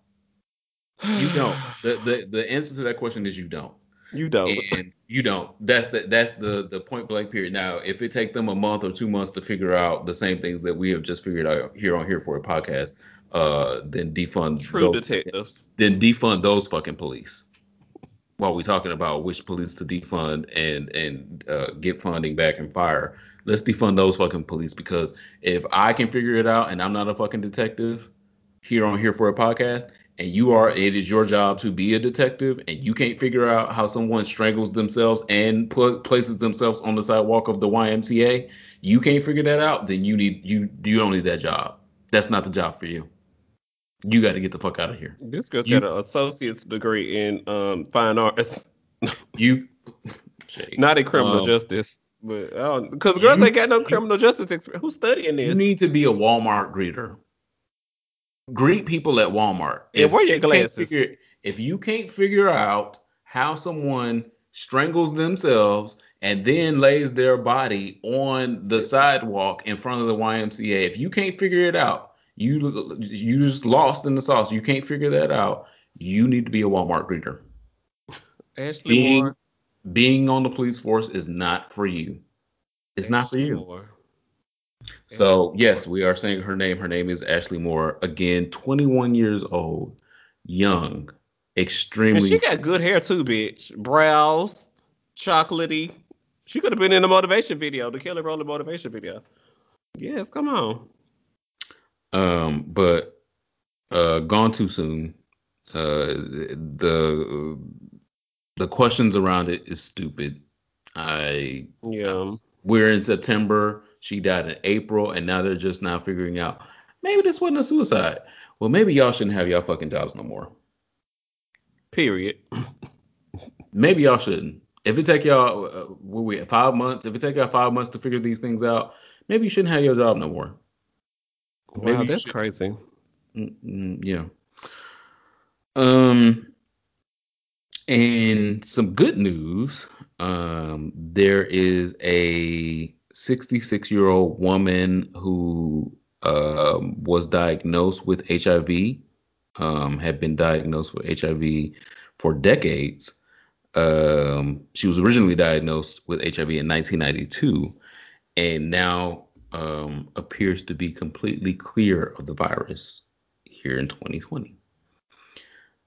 [SPEAKER 1] You don't. The, the the answer to that question is you don't.
[SPEAKER 2] You don't.
[SPEAKER 1] and you don't. That's the that's the the point blank period. Now, if it take them a month or two months to figure out the same things that we have just figured out here on here for a podcast, uh, then defund
[SPEAKER 2] True
[SPEAKER 1] those,
[SPEAKER 2] detectives.
[SPEAKER 1] then defund those fucking police. While we're talking about which police to defund and and uh, get funding back and fire, let's defund those fucking police because if I can figure it out and I'm not a fucking detective here on here for a podcast, and you are, it is your job to be a detective, and you can't figure out how someone strangles themselves and put places themselves on the sidewalk of the YMCA, you can't figure that out, then you need you you don't need that job. That's not the job for you. You got to get the fuck out of here.
[SPEAKER 2] This girl's
[SPEAKER 1] You-
[SPEAKER 2] got an associate's degree in um, fine arts,
[SPEAKER 1] You
[SPEAKER 2] not in criminal
[SPEAKER 1] Um,
[SPEAKER 2] justice. But because girls
[SPEAKER 1] you-
[SPEAKER 2] ain't got no
[SPEAKER 1] you-
[SPEAKER 2] criminal justice experience. Who's studying this?
[SPEAKER 1] You need to be a Walmart greeter. Greet people at Walmart.
[SPEAKER 2] And wear your
[SPEAKER 1] you can't figure- if you can't figure out how someone strangles themselves and then lays their body on the sidewalk in front of the YMCA, if you can't figure it out, you you just lost in the sauce. You can't figure that out. You need to be a Walmart greeter.
[SPEAKER 2] Ashley
[SPEAKER 1] Being
[SPEAKER 2] Moore.
[SPEAKER 1] being on the police force is not for you. It's not for you.
[SPEAKER 2] Moore.
[SPEAKER 1] So yes, we are saying her name. Her name is Ashley Moore. Again, 21 years old, young,
[SPEAKER 2] And
[SPEAKER 1] extremely.
[SPEAKER 2] she got good hair too, bitch. Brows, chocolatey. She could have been in the motivation video, the Kelly Rowland motivation video. Yes, come on.
[SPEAKER 1] um, but uh, gone too soon. Uh, the the questions around it is stupid. I
[SPEAKER 2] Yeah.
[SPEAKER 1] we're in September. She died in April, and now they're just now figuring out maybe this wasn't a suicide. Well, maybe y'all shouldn't have y'all fucking jobs no more.
[SPEAKER 2] Period.
[SPEAKER 1] Maybe y'all shouldn't. If it take y'all, uh, what we at five months? If it take y'all five months to figure these things out, maybe you shouldn't have your job no more. Maybe
[SPEAKER 2] Wow,
[SPEAKER 1] you
[SPEAKER 2] that's
[SPEAKER 1] should-
[SPEAKER 2] crazy.
[SPEAKER 1] Mm, mm, yeah. Um, and some good news. Um, there is a 66 year old woman who um, was diagnosed with HIV. Um, had been diagnosed with HIV for decades. Um, she was originally diagnosed with HIV in 1992, and now um, appears to be completely clear of the virus here in 2020.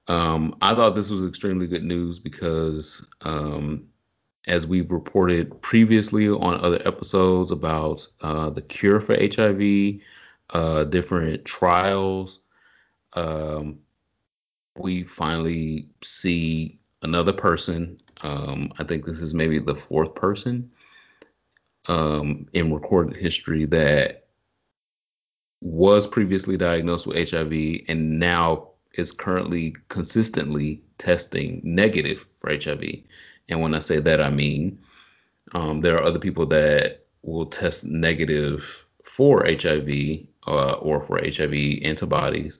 [SPEAKER 1] Um, I thought this was extremely good news because, um, as we've reported previously on other episodes about uh, the cure for HIV, uh, different trials, um, we finally see another person. Um, I think this is maybe the fourth person um, in recorded history that was previously diagnosed with HIV and now is currently consistently testing negative for HIV. And when I say that, I mean um, there are other people that will test negative for HIV uh, or for HIV antibodies,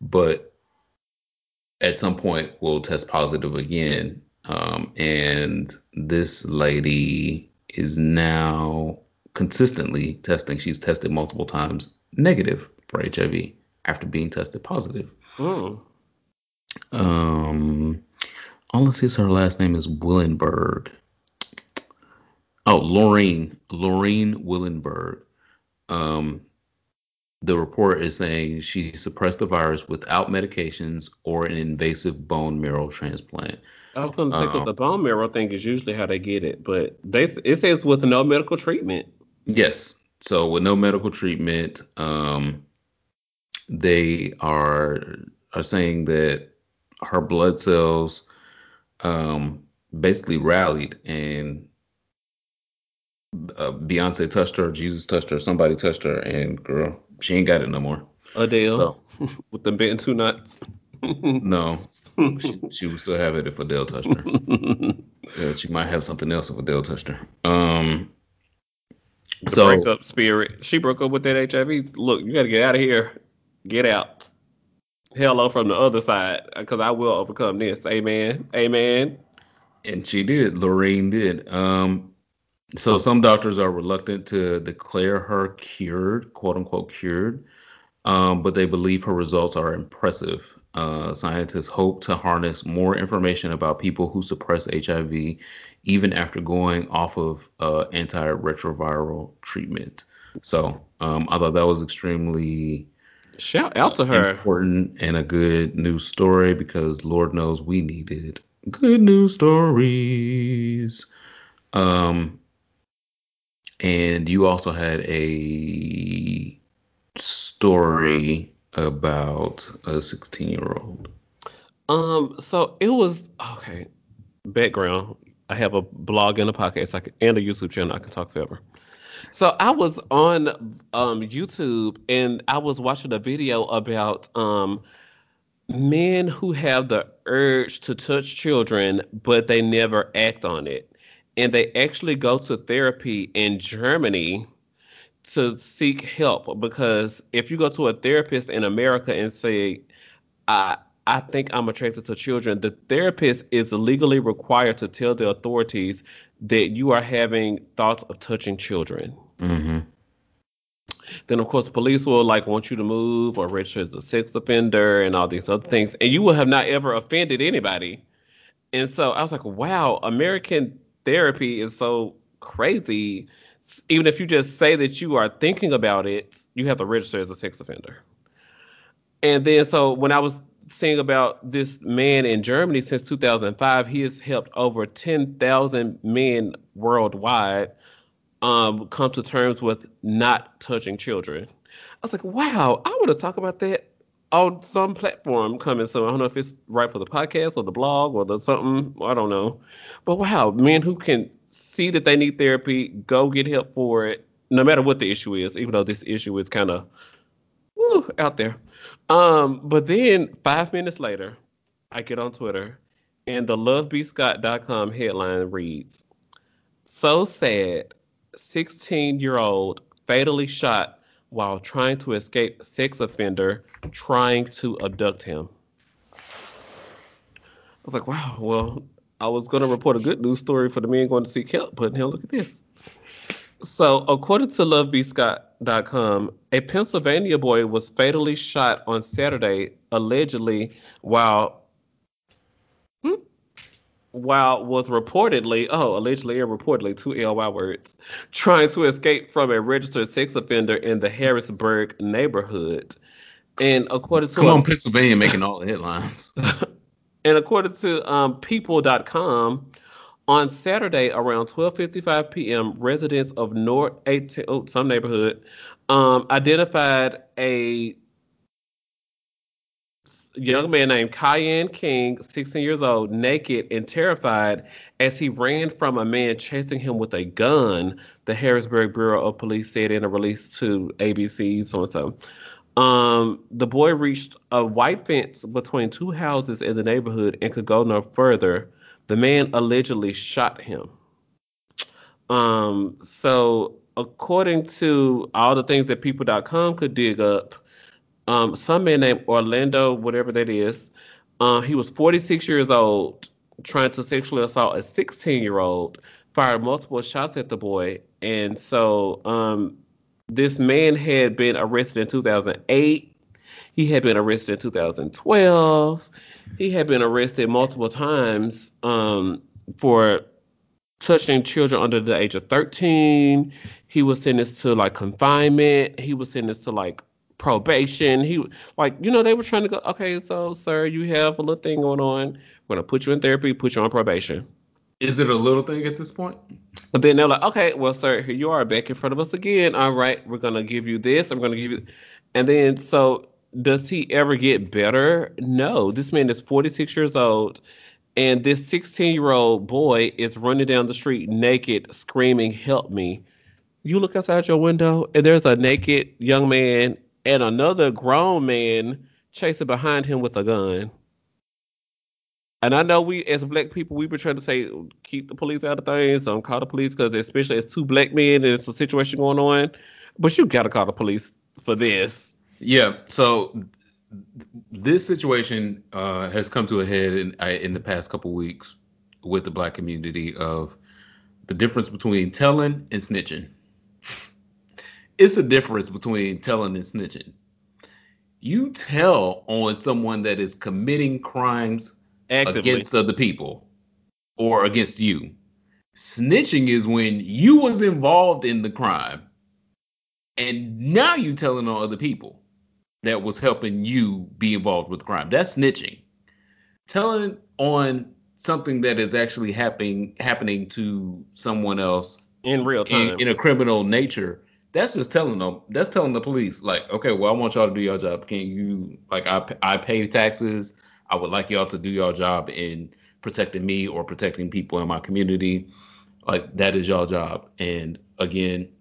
[SPEAKER 1] but at some point will test positive again. Um, and this lady is now consistently testing. She's tested multiple times negative for HIV after being tested positive.
[SPEAKER 2] Mm.
[SPEAKER 1] Um, all I see is her last name is Willenberg. Oh, Lorraine, Lorraine Willenberg. Um, the report is saying she suppressed the virus without medications or an invasive bone marrow transplant.
[SPEAKER 2] I was going to say because
[SPEAKER 1] Um,
[SPEAKER 2] the bone marrow thing is usually how they get it, but they it says with no medical treatment.
[SPEAKER 1] yes. So with no medical treatment, um, they are are saying that her blood cells um, basically rallied and uh, Beyonce touched her, Jesus touched her, somebody touched her, and girl, she ain't got it no more.
[SPEAKER 2] Adele
[SPEAKER 1] So
[SPEAKER 2] with the bent two nuts.
[SPEAKER 1] no, she she would still have it if Adele touched her. Uh, she might have something else if Adele touched her. Um,
[SPEAKER 2] the
[SPEAKER 1] so
[SPEAKER 2] breakup spirit. She broke up with that HIV. Look, you got to get out of here. Get out. Hello from the other side, because I will overcome this. Amen. Amen.
[SPEAKER 1] and she did. Lorraine did. Um, so some doctors are reluctant to declare her cured, quote unquote cured, um, but they believe her results are impressive. Uh, scientists hope to harness more information about people who suppress HIV even after going off of uh, antiretroviral treatment. So um, I thought that was extremely
[SPEAKER 2] Shout out to her.
[SPEAKER 1] important and a good news story because Lord knows we needed good news stories. Um, and you also had a story about a 16 year old.
[SPEAKER 2] Um, so it was okay. Background. I have a blog and a podcast I can, and a YouTube channel I can talk forever. So I was on um YouTube and I was watching a video about um men who have the urge to touch children, but they never act on it. And they actually go to therapy in Germany to seek help because if you go to a therapist in America and say, I I think I'm attracted to children, the therapist is legally required to tell the authorities that you are having thoughts of touching children.
[SPEAKER 1] Mm-hmm.
[SPEAKER 2] Then of course the police will like want you to move or register as a sex offender and all these other things. And you will have not ever offended anybody. And so I was like, wow, American therapy is so crazy. Even if you just say that you are thinking about it, you have to register as a sex offender. And then so when I was seeing about this man in Germany since 2005, he has helped over 10,000 men worldwide um, come to terms with not touching children. I was like, wow, I want to talk about that on some platform coming soon. I don't know if it's right for the podcast or the blog or the something. I don't know. But wow, men who can see that they need therapy, go get help for it, no matter what the issue is, even though this issue is kind of out there. Um, but then five minutes later, I get on Twitter and the lovebscott.com headline reads So sad, 16 year old fatally shot while trying to escape sex offender trying to abduct him. I was like, wow, well, I was going to report a good news story for the men going to seek help, but now look at this. So, according to lovebscott.com, a Pennsylvania boy was fatally shot on Saturday, allegedly while. Hmm? while was reportedly, oh, allegedly and reportedly, two LY words, trying to escape from a registered sex offender in the Harrisburg neighborhood. And according to
[SPEAKER 1] Come
[SPEAKER 2] a-
[SPEAKER 1] Pennsylvania, making all the headlines.
[SPEAKER 2] and according to um, people.com, on Saturday around 12:55 p.m., residents of North 18, oh, some neighborhood, um, identified a young man named Cayenne King, 16 years old, naked and terrified as he ran from a man chasing him with a gun, the Harrisburg Bureau of Police said in a release to ABC, so and so. Um, the boy reached a white fence between two houses in the neighborhood and could go no further. The man allegedly shot him. Um, so according to all the things that people.com could dig up, um, some man named Orlando, whatever that is, uh, he was 46 years old, trying to sexually assault a 16 year old, fired multiple shots at the boy. And so um, this man had been arrested in 2008. He had been arrested in 2012. He had been arrested multiple times um, for touching children under the age of 13. He was sentenced to like confinement. He was sentenced to like probation. He like you know they were trying to go. Okay, so sir, you have a little thing going on. We're gonna put you in therapy, put you on probation.
[SPEAKER 1] Is it a little thing at this point?
[SPEAKER 2] But then they're like, okay, well, sir, here you are back in front of us again. All right, we're gonna give you this. I'm gonna give you, and then so does he ever get better? No. This man is 46 years old, and this 16 year old boy is running down the street naked, screaming, "Help me!" You look outside your window, and there's a naked young man and another grown man chasing behind him with a gun. And I know we, as black people, we've been trying to say keep the police out of things. Don't call the police because, especially as two black men, and it's a situation going on. But you gotta call the police for this.
[SPEAKER 1] Yeah. So th- this situation uh, has come to a head in in the past couple weeks with the black community of the difference between telling and snitching. It's a difference between telling and snitching. You tell on someone that is committing crimes
[SPEAKER 2] Actively,
[SPEAKER 1] against other people or against you. Snitching is when you was involved in the crime and now you telling on other people that was helping you be involved with crime. That's snitching. Telling on something that is actually happening happening to someone else
[SPEAKER 2] in real time.
[SPEAKER 1] in, in a criminal nature. That's just telling them. That's telling the police, like, okay, well, I want y'all to do your job. Can you, like, I I pay taxes. I would like y'all to do your job in protecting me or protecting people in my community. Like that is y'all job. And again,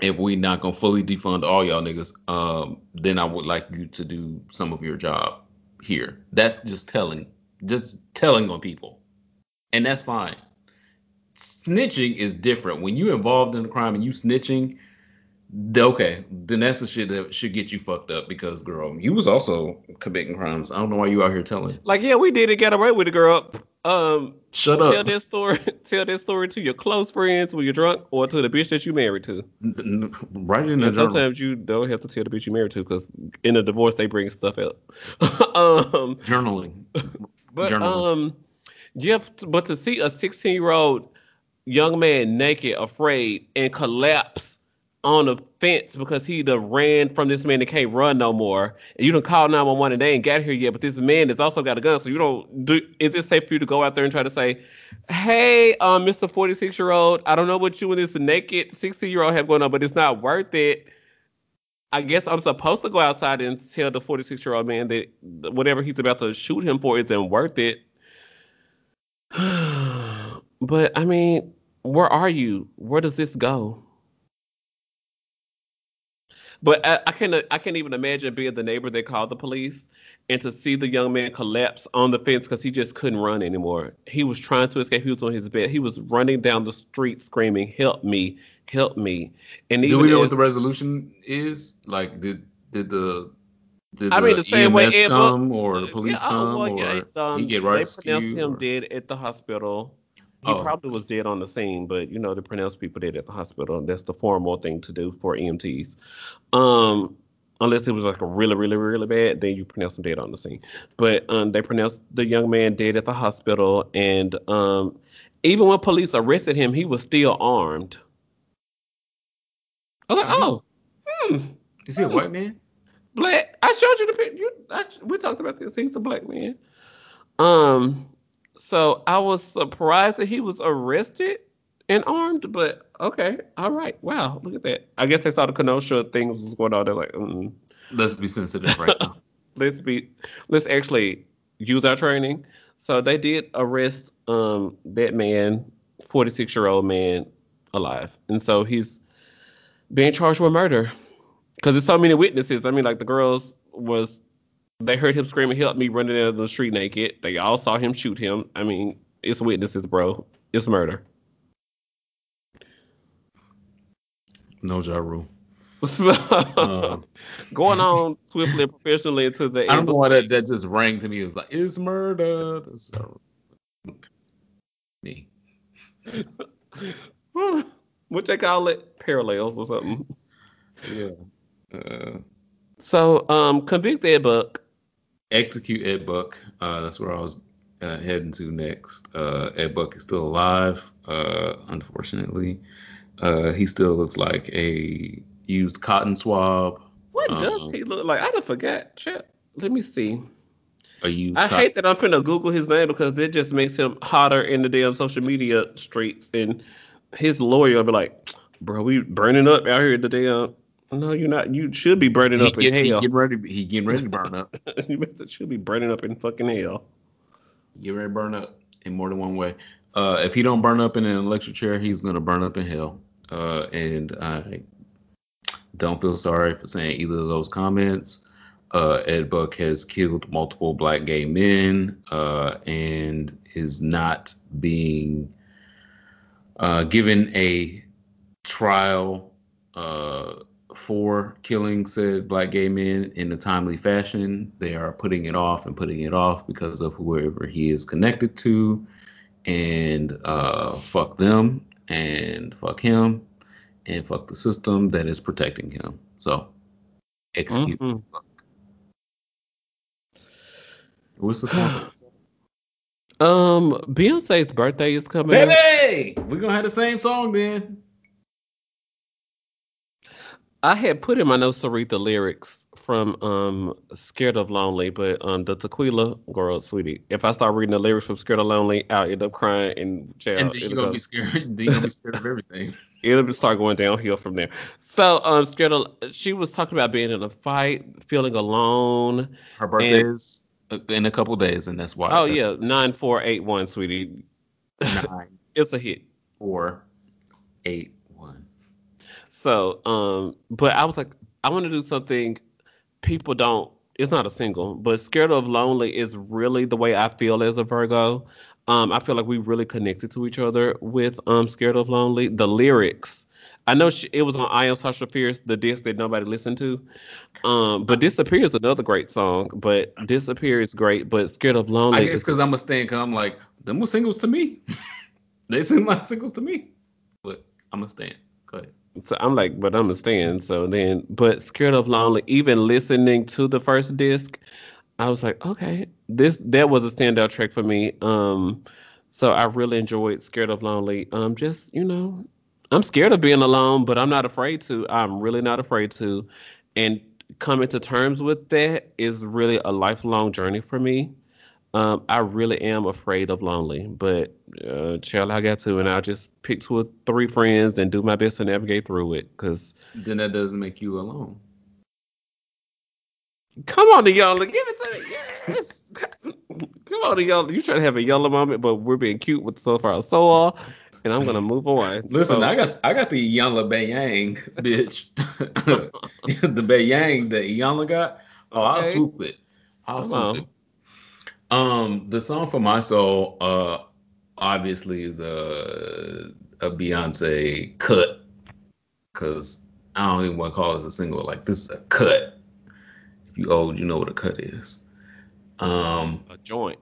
[SPEAKER 1] if we not gonna fully defund all y'all niggas, um, then I would like you to do some of your job here. That's just telling, just telling on people, and that's fine. Snitching is different. When you involved in a crime and you snitching, okay, then that's the shit that should get you fucked up because girl, you was also committing crimes. I don't know why you out here telling.
[SPEAKER 2] like, yeah, we did it. Get away with it, girl. Um,
[SPEAKER 1] Shut
[SPEAKER 2] tell
[SPEAKER 1] up.
[SPEAKER 2] this story. Tell this story to your close friends when you're drunk, or to the bitch that you married to.
[SPEAKER 1] Write in the
[SPEAKER 2] And sometimes you don't have to tell the bitch you married to because in a divorce they bring stuff up. um,
[SPEAKER 1] Journaling.
[SPEAKER 2] but
[SPEAKER 1] Journaling.
[SPEAKER 2] um, to, but to see a 16 year old young man naked, afraid, and collapse on the fence because he done ran from this man that can't run no more. And you done called 911 and they ain't got here yet, but this man has also got a gun. So you don't do is it safe for you to go out there and try to say, Hey, um, Mr. 46 year old, I don't know what you and this naked 16 year old have going on, but it's not worth it. I guess I'm supposed to go outside and tell the 46 year old man that whatever he's about to shoot him for isn't worth it. but I mean, where are you? Where does this go? But I, I can I can't even imagine being the neighbor that called the police and to see the young man collapse on the fence because he just couldn't run anymore. He was trying to escape. He was on his bed. He was running down the street screaming, "Help me! Help me!" And
[SPEAKER 1] Do we know what the resolution is? Like, did did the did
[SPEAKER 2] I mean, the same way
[SPEAKER 1] EMS
[SPEAKER 2] Ed Book-
[SPEAKER 1] come or the police
[SPEAKER 2] Yeah, oh,
[SPEAKER 1] come
[SPEAKER 2] well,
[SPEAKER 1] or
[SPEAKER 2] yeah, um,
[SPEAKER 1] he get
[SPEAKER 2] They pronounced him
[SPEAKER 1] or-
[SPEAKER 2] dead at the hospital. He
[SPEAKER 1] Oh.
[SPEAKER 2] probably was dead on the scene, but you know, they pronounce people dead at the hospital. That's the formal thing to do for EMTs. Um, unless it was like a really, really, really bad, then you pronounce him dead on the scene. But um, they pronounced the young man dead at the hospital, and um, even when police arrested him, he was still armed. I was like, oh, hmm,
[SPEAKER 1] Is he a white man?
[SPEAKER 2] black. I showed you the picture. You, I, we talked about this. He's a black man. Um, so I was surprised that he was arrested and armed, but okay, all right, wow, look at that. I guess they saw the Kenosha things was going on. They're like, mm,
[SPEAKER 1] Let's be sensitive right now.
[SPEAKER 2] let's be, let's actually use our training. So they did arrest um that man, forty six year old man, alive, and so he's being charged with murder because there's so many witnesses. I mean, like the girls was they heard him screaming, "Help me!" running down the street naked. They all saw him shoot him. I mean, it's witnesses, bro. It's murder.
[SPEAKER 1] No Ja Rule.
[SPEAKER 2] So,
[SPEAKER 1] Uh,
[SPEAKER 2] going on swiftly and professionally into the
[SPEAKER 1] I don't know why that, that just rang to me. It was like, it's murder. That's Ja Me.
[SPEAKER 2] what they call it parallels or something.
[SPEAKER 1] Yeah. Uh,
[SPEAKER 2] So, um, convict Ed Buck.
[SPEAKER 1] Execute Ed Buck. Uh, that's where I was uh, heading to next. Uh, Ed Buck is still alive, uh, unfortunately. Uh, he still looks like a used cotton swab.
[SPEAKER 2] What
[SPEAKER 1] Um,
[SPEAKER 2] does he look like? I done forgot. Shit. Let me see.
[SPEAKER 1] A used
[SPEAKER 2] I
[SPEAKER 1] cotton-
[SPEAKER 2] hate that I'm finna Google his name because it just makes him hotter in the damn social media streets. And his lawyer will be like, bro, we burning up out here the damn. No, you're not. You should be burning
[SPEAKER 1] He,
[SPEAKER 2] up
[SPEAKER 1] get,
[SPEAKER 2] in
[SPEAKER 1] he
[SPEAKER 2] hell.
[SPEAKER 1] getting ready. He getting ready to burn up.
[SPEAKER 2] you should be burning up in fucking hell.
[SPEAKER 1] Get ready to burn up in more than one way. Uh, if he don't burn up in an electric chair, he's gonna burn up in hell. Uh, and I don't feel sorry for saying either of those comments. Uh, Ed Buck has killed multiple black gay men uh, and is not being uh, given a trial uh, for killing said black gay men in a timely fashion. They are putting it off and putting it off because of whoever he is connected to. And uh, fuck them and fuck him and fuck the system that is protecting him. So execute.
[SPEAKER 2] Mhm.
[SPEAKER 1] What's the song?
[SPEAKER 2] Um, Beyonce's birthday is coming up.
[SPEAKER 1] Baby, we're gonna have the same song then.
[SPEAKER 2] I had put in my notes to read the lyrics from um Scared of Lonely, but um the Tequila girl, sweetie. If I start reading the lyrics from Scared of Lonely, I'll end up crying and child,
[SPEAKER 1] and then you're gonna
[SPEAKER 2] go-
[SPEAKER 1] be scared. Then you're gonna be scared of everything.
[SPEAKER 2] it'll start going downhill from there. So um Scared of she was talking about being in a fight, feeling alone.
[SPEAKER 1] Her birthday is uh, in a couple days, and that's why.
[SPEAKER 2] Oh
[SPEAKER 1] that's
[SPEAKER 2] yeah, nine four eight one, sweetie.
[SPEAKER 1] nine,
[SPEAKER 2] It's a hit.
[SPEAKER 1] four, eight.
[SPEAKER 2] So, um, but I was like, I want to do something people don't. It's not a single, but "Scared of Lonely" is really the way I feel as a Virgo. Um, I feel like we really connected to each other with um "Scared of Lonely." The lyrics, I know she, it was on I Am Sasha Fierce, the disc that nobody listened to. Um, but "Disappear" is another great song. But "Disappear" is great, but "Scared of Lonely"
[SPEAKER 1] I guess because I'm a stand, because I'm like, them were singles to me. they seem like singles to me. But I'm a stand. Go ahead.
[SPEAKER 2] So I'm like, but I'm stand. So then, but Scared of Lonely, even listening to the first disc, I was like, okay, this that was a standout track for me. Um, so I really enjoyed Scared of Lonely. Um, just you know, I'm scared of being alone, but I'm not afraid to. I'm really not afraid to, and coming to terms with that is really a lifelong journey for me. Um, I really am afraid of lonely, but uh, child, I got to, and I'll just pick two or three friends and do my best to navigate through it. Cause
[SPEAKER 1] Then that doesn't make you alone.
[SPEAKER 2] come on, the y'all, give it to me, yes. come on, the y'all, you trying to have a yellow moment, but we're being cute with so far so all, and I'm gonna move on.
[SPEAKER 1] Listen,
[SPEAKER 2] So-
[SPEAKER 1] I got I got the Iyanla Bayang, bitch. the Bayang that Iyanla got. Oh, I'll swoop it. I'll
[SPEAKER 2] Come
[SPEAKER 1] swoop
[SPEAKER 2] on.
[SPEAKER 1] it. Um, the song for my soul, uh, obviously is a a Beyonce cut, because I don't even want to call this a single. Like this is a cut. If you old, you know what a cut is. Um,
[SPEAKER 2] a joint.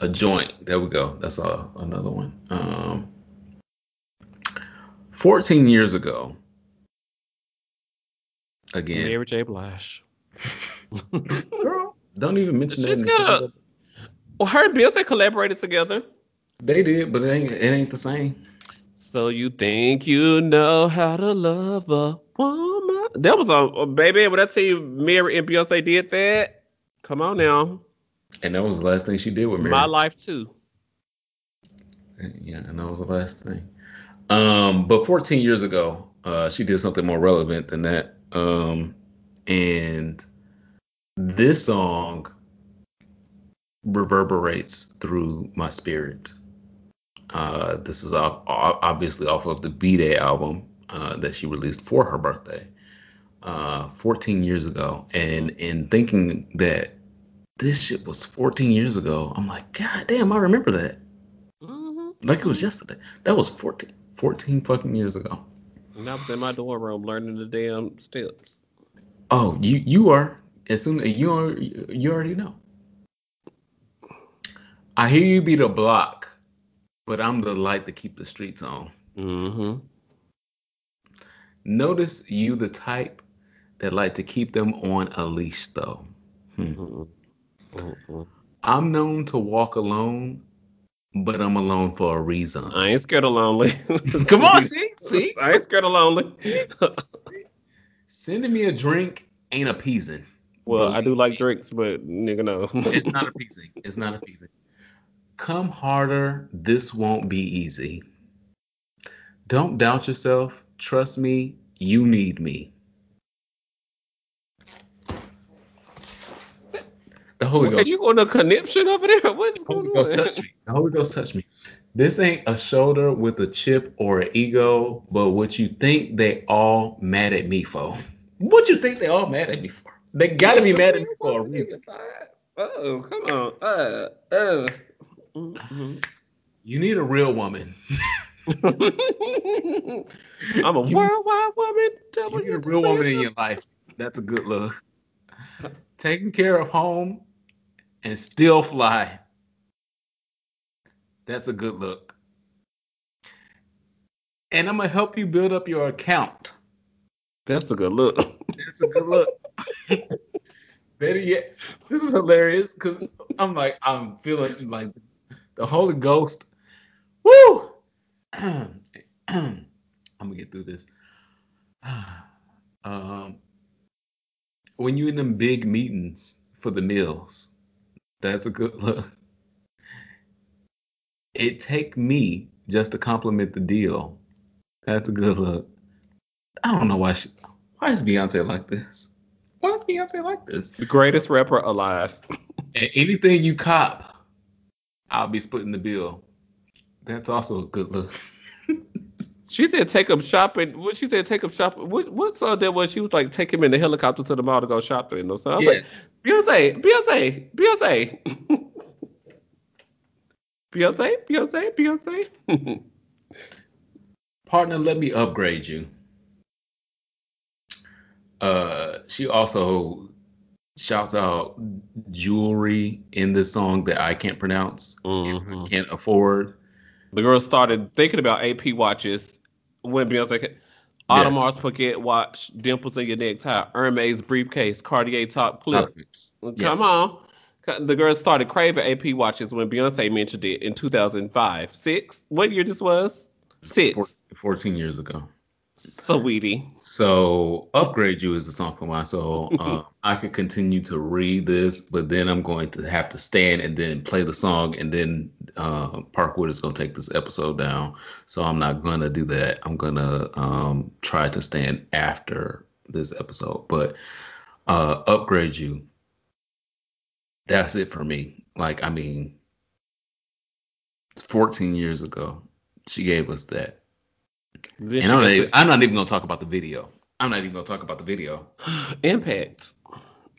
[SPEAKER 1] a joint. There we go. That's uh, another one. Um, 14 years ago, again,
[SPEAKER 2] Mary J. Blige.
[SPEAKER 1] Girl, don't even mention that.
[SPEAKER 2] She's
[SPEAKER 1] in the
[SPEAKER 2] got a-
[SPEAKER 1] that-
[SPEAKER 2] Well, her and Beyonce collaborated together.
[SPEAKER 1] They did, but it ain't it ain't the same.
[SPEAKER 2] So you think you know how to love a woman? That was a, a baby. When I tell you, Mary and Beyonce did that. Come on now,
[SPEAKER 1] And that was the last thing she did with Mary.
[SPEAKER 2] my life too.
[SPEAKER 1] Yeah, and that was the last thing. Um, but 14 years ago, uh, she did something more relevant than that. Um, and this song reverberates through my spirit. Uh, this is ob- obviously off of the B'Day album uh, that she released for her birthday uh, 14 years ago. And in thinking that this shit was 14 years ago, I'm like, God damn, I remember that.
[SPEAKER 2] Mhm.
[SPEAKER 1] Like it was yesterday. That was 14, 14 fucking years ago.
[SPEAKER 2] And I was in my dorm room learning the damn steps.
[SPEAKER 1] Oh, you you are as soon as you are you already know. I hear you be the block, but I'm the light to keep the streets on.
[SPEAKER 2] Mm-hmm.
[SPEAKER 1] Notice you the type that like to keep them on a leash though.
[SPEAKER 2] Mm-hmm. Mm-hmm.
[SPEAKER 1] I'm known to walk alone, but I'm alone for a reason.
[SPEAKER 2] I ain't scared of lonely.
[SPEAKER 1] Come on, see, see.
[SPEAKER 2] I ain't scared of lonely.
[SPEAKER 1] Sending me a drink ain't appeasing.
[SPEAKER 2] well, I do like
[SPEAKER 1] me.
[SPEAKER 2] drinks, but nigga, no.
[SPEAKER 1] It's not appeasing. It's not appeasing. Come harder. This won't be easy. Don't doubt yourself. Trust me. You need me. The Holy
[SPEAKER 2] Are
[SPEAKER 1] Ghost.
[SPEAKER 2] you on a conniption over there? What's
[SPEAKER 1] The Holy
[SPEAKER 2] going
[SPEAKER 1] Ghost
[SPEAKER 2] on?
[SPEAKER 1] touch me. The Holy Ghost touch me. This ain't a shoulder with a chip or an ego, but what you think they all mad at me for. What you think they all mad at me for? They gotta be mad at me for a reason.
[SPEAKER 2] Oh, come on. Uh, uh. Mhm.
[SPEAKER 1] You need a real woman.
[SPEAKER 2] I'm a
[SPEAKER 1] You-
[SPEAKER 2] worldwide woman. Tell
[SPEAKER 1] You need a real woman in your life. That's a good look. Taking care of home and still fly. That's a good look. And I'm gonna help you build up your account.
[SPEAKER 2] That's a good look.
[SPEAKER 1] That's a good look. Better yet, this is hilarious because I'm like, I'm feeling like the Holy Ghost. Woo! I'm gonna get through this. Um, when you're in them big meetings for the meals, that's a good look. It take me just to compliment the deal. That's a good look. I don't know why she, why is Beyonce like this? Why is Beyonce like this?
[SPEAKER 2] the greatest rapper alive.
[SPEAKER 1] And anything you cop, I'll be splitting the bill. That's also a good look.
[SPEAKER 2] She said take him shopping. What she said take him shopping. What what song that was? She was like take him in the helicopter to the mall to go shopping or something. I was like, Beyonce, Beyonce, Beyonce. Beyonce, Beyonce, Beyonce.
[SPEAKER 1] Partner, let me upgrade you. Uh, she also shouts out jewelry in this song that I can't pronounce,
[SPEAKER 2] Mhm.
[SPEAKER 1] can't afford.
[SPEAKER 2] The girl started thinking about AP watches when Beyonce came. Audemars Piguet watch, dimples in your necktie, Hermes briefcase, Cartier top clip.
[SPEAKER 1] Yes.
[SPEAKER 2] Come on. The girl started craving AP watches when Beyonce mentioned it in 2005. Six? What year this was? Six.
[SPEAKER 1] Four- 14 years ago.
[SPEAKER 2] Sweetie.
[SPEAKER 1] So, Upgrade You is a song for my soul. uh, I could continue to read this, but then I'm going to have to stand and then play the song, and then uh, Parkwood is going to take this episode down. So, I'm not going to do that. I'm going to um, try to stand after this episode. But uh, Upgrade You, that's it for me. Like, I mean, 14 years ago, she gave us that. And I'm not, even, I'm not even gonna talk about the video. I'm not even gonna talk about the video.
[SPEAKER 2] impact.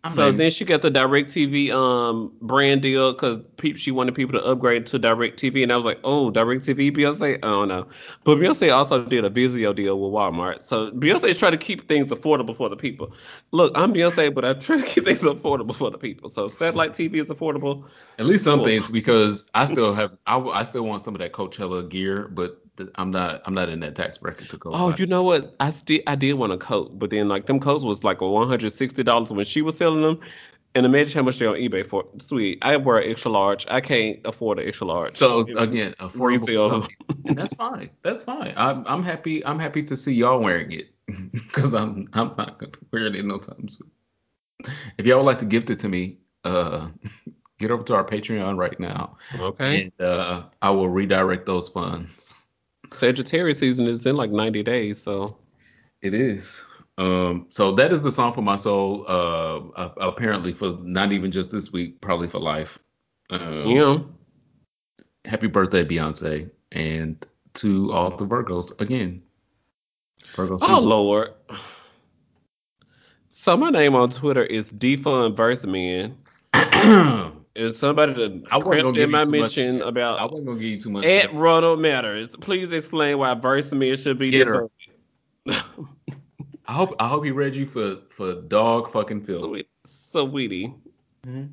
[SPEAKER 1] I'm
[SPEAKER 2] so
[SPEAKER 1] even-
[SPEAKER 2] then she got the DirecTV um brand deal because pe- she wanted people to upgrade to DirecTV and I was like oh DirecTV Beyonce I don't know but Beyonce also did a Vizio deal with Walmart so Beyonce is trying to keep things affordable for the people look I'm Beyonce but I'm trying to keep things affordable for the people so satellite TV is affordable
[SPEAKER 1] at least some
[SPEAKER 2] Cool.
[SPEAKER 1] things because I still have I, I still want some of that Coachella gear, but I'm not. I'm not in that tax bracket to go.
[SPEAKER 2] Oh, you know what? I still I did want a coat, but then like them coats was like a one hundred sixty dollars when she was selling them. And imagine how much they're on eBay for. Sweet, I wear an extra large. I can't afford an extra large.
[SPEAKER 1] So again, affordable, and that's fine. That's fine. I'm I'm happy. I'm happy to see y'all wearing it because I'm I'm not gonna wear it in no time soon. If y'all would like to gift it to me, uh, get over to our Patreon right now.
[SPEAKER 2] Okay.
[SPEAKER 1] And uh, I will redirect those funds.
[SPEAKER 2] Sagittarius season is in like 90 days, so
[SPEAKER 1] it is. Um, so that is the song for my soul. Uh, apparently for not even just this week, probably for life.
[SPEAKER 2] Um, yeah.
[SPEAKER 1] Happy birthday, Beyonce, and to all the Virgos again.
[SPEAKER 2] Virgo oh Lord. So my name on Twitter is Defund Verse Man. and somebody that I crept in my mention much, about
[SPEAKER 1] I wasn't gonna give you too much.
[SPEAKER 2] At Ronald Matters. Please explain why Verse Man should be Get
[SPEAKER 1] I hope I hope he read you for for dog fucking Phil.
[SPEAKER 2] Sweetie. Mm-hmm.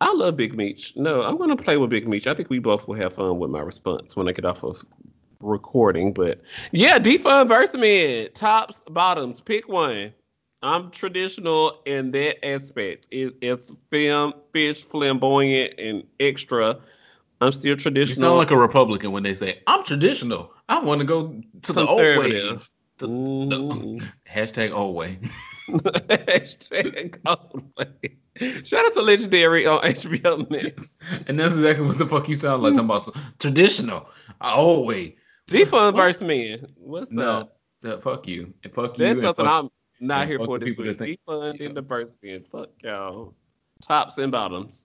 [SPEAKER 2] I love Big Meech. No, I'm gonna play with Big Meech. I think we both will have fun with my response when I get off of recording. But yeah, defund versus me. Tops, bottoms, pick one. I'm traditional in that aspect. It, it's film, fish, flamboyant, and extra. I'm still traditional.
[SPEAKER 1] You sound like a Republican when they say, I'm traditional. I want to go to the old ways. The, the, mm-hmm. hashtag old way.
[SPEAKER 2] hashtag old way. Shout out to Legendary on HBO Max.
[SPEAKER 1] and that's exactly what the fuck you sound like. Talking about traditional, old way.
[SPEAKER 2] Defund versus men. What's no,
[SPEAKER 1] that? fuck you. And fuck
[SPEAKER 2] you.
[SPEAKER 1] That's
[SPEAKER 2] something I'm not here for this week. Defund yeah. in the verse men. Fuck y'all. Tops and bottoms.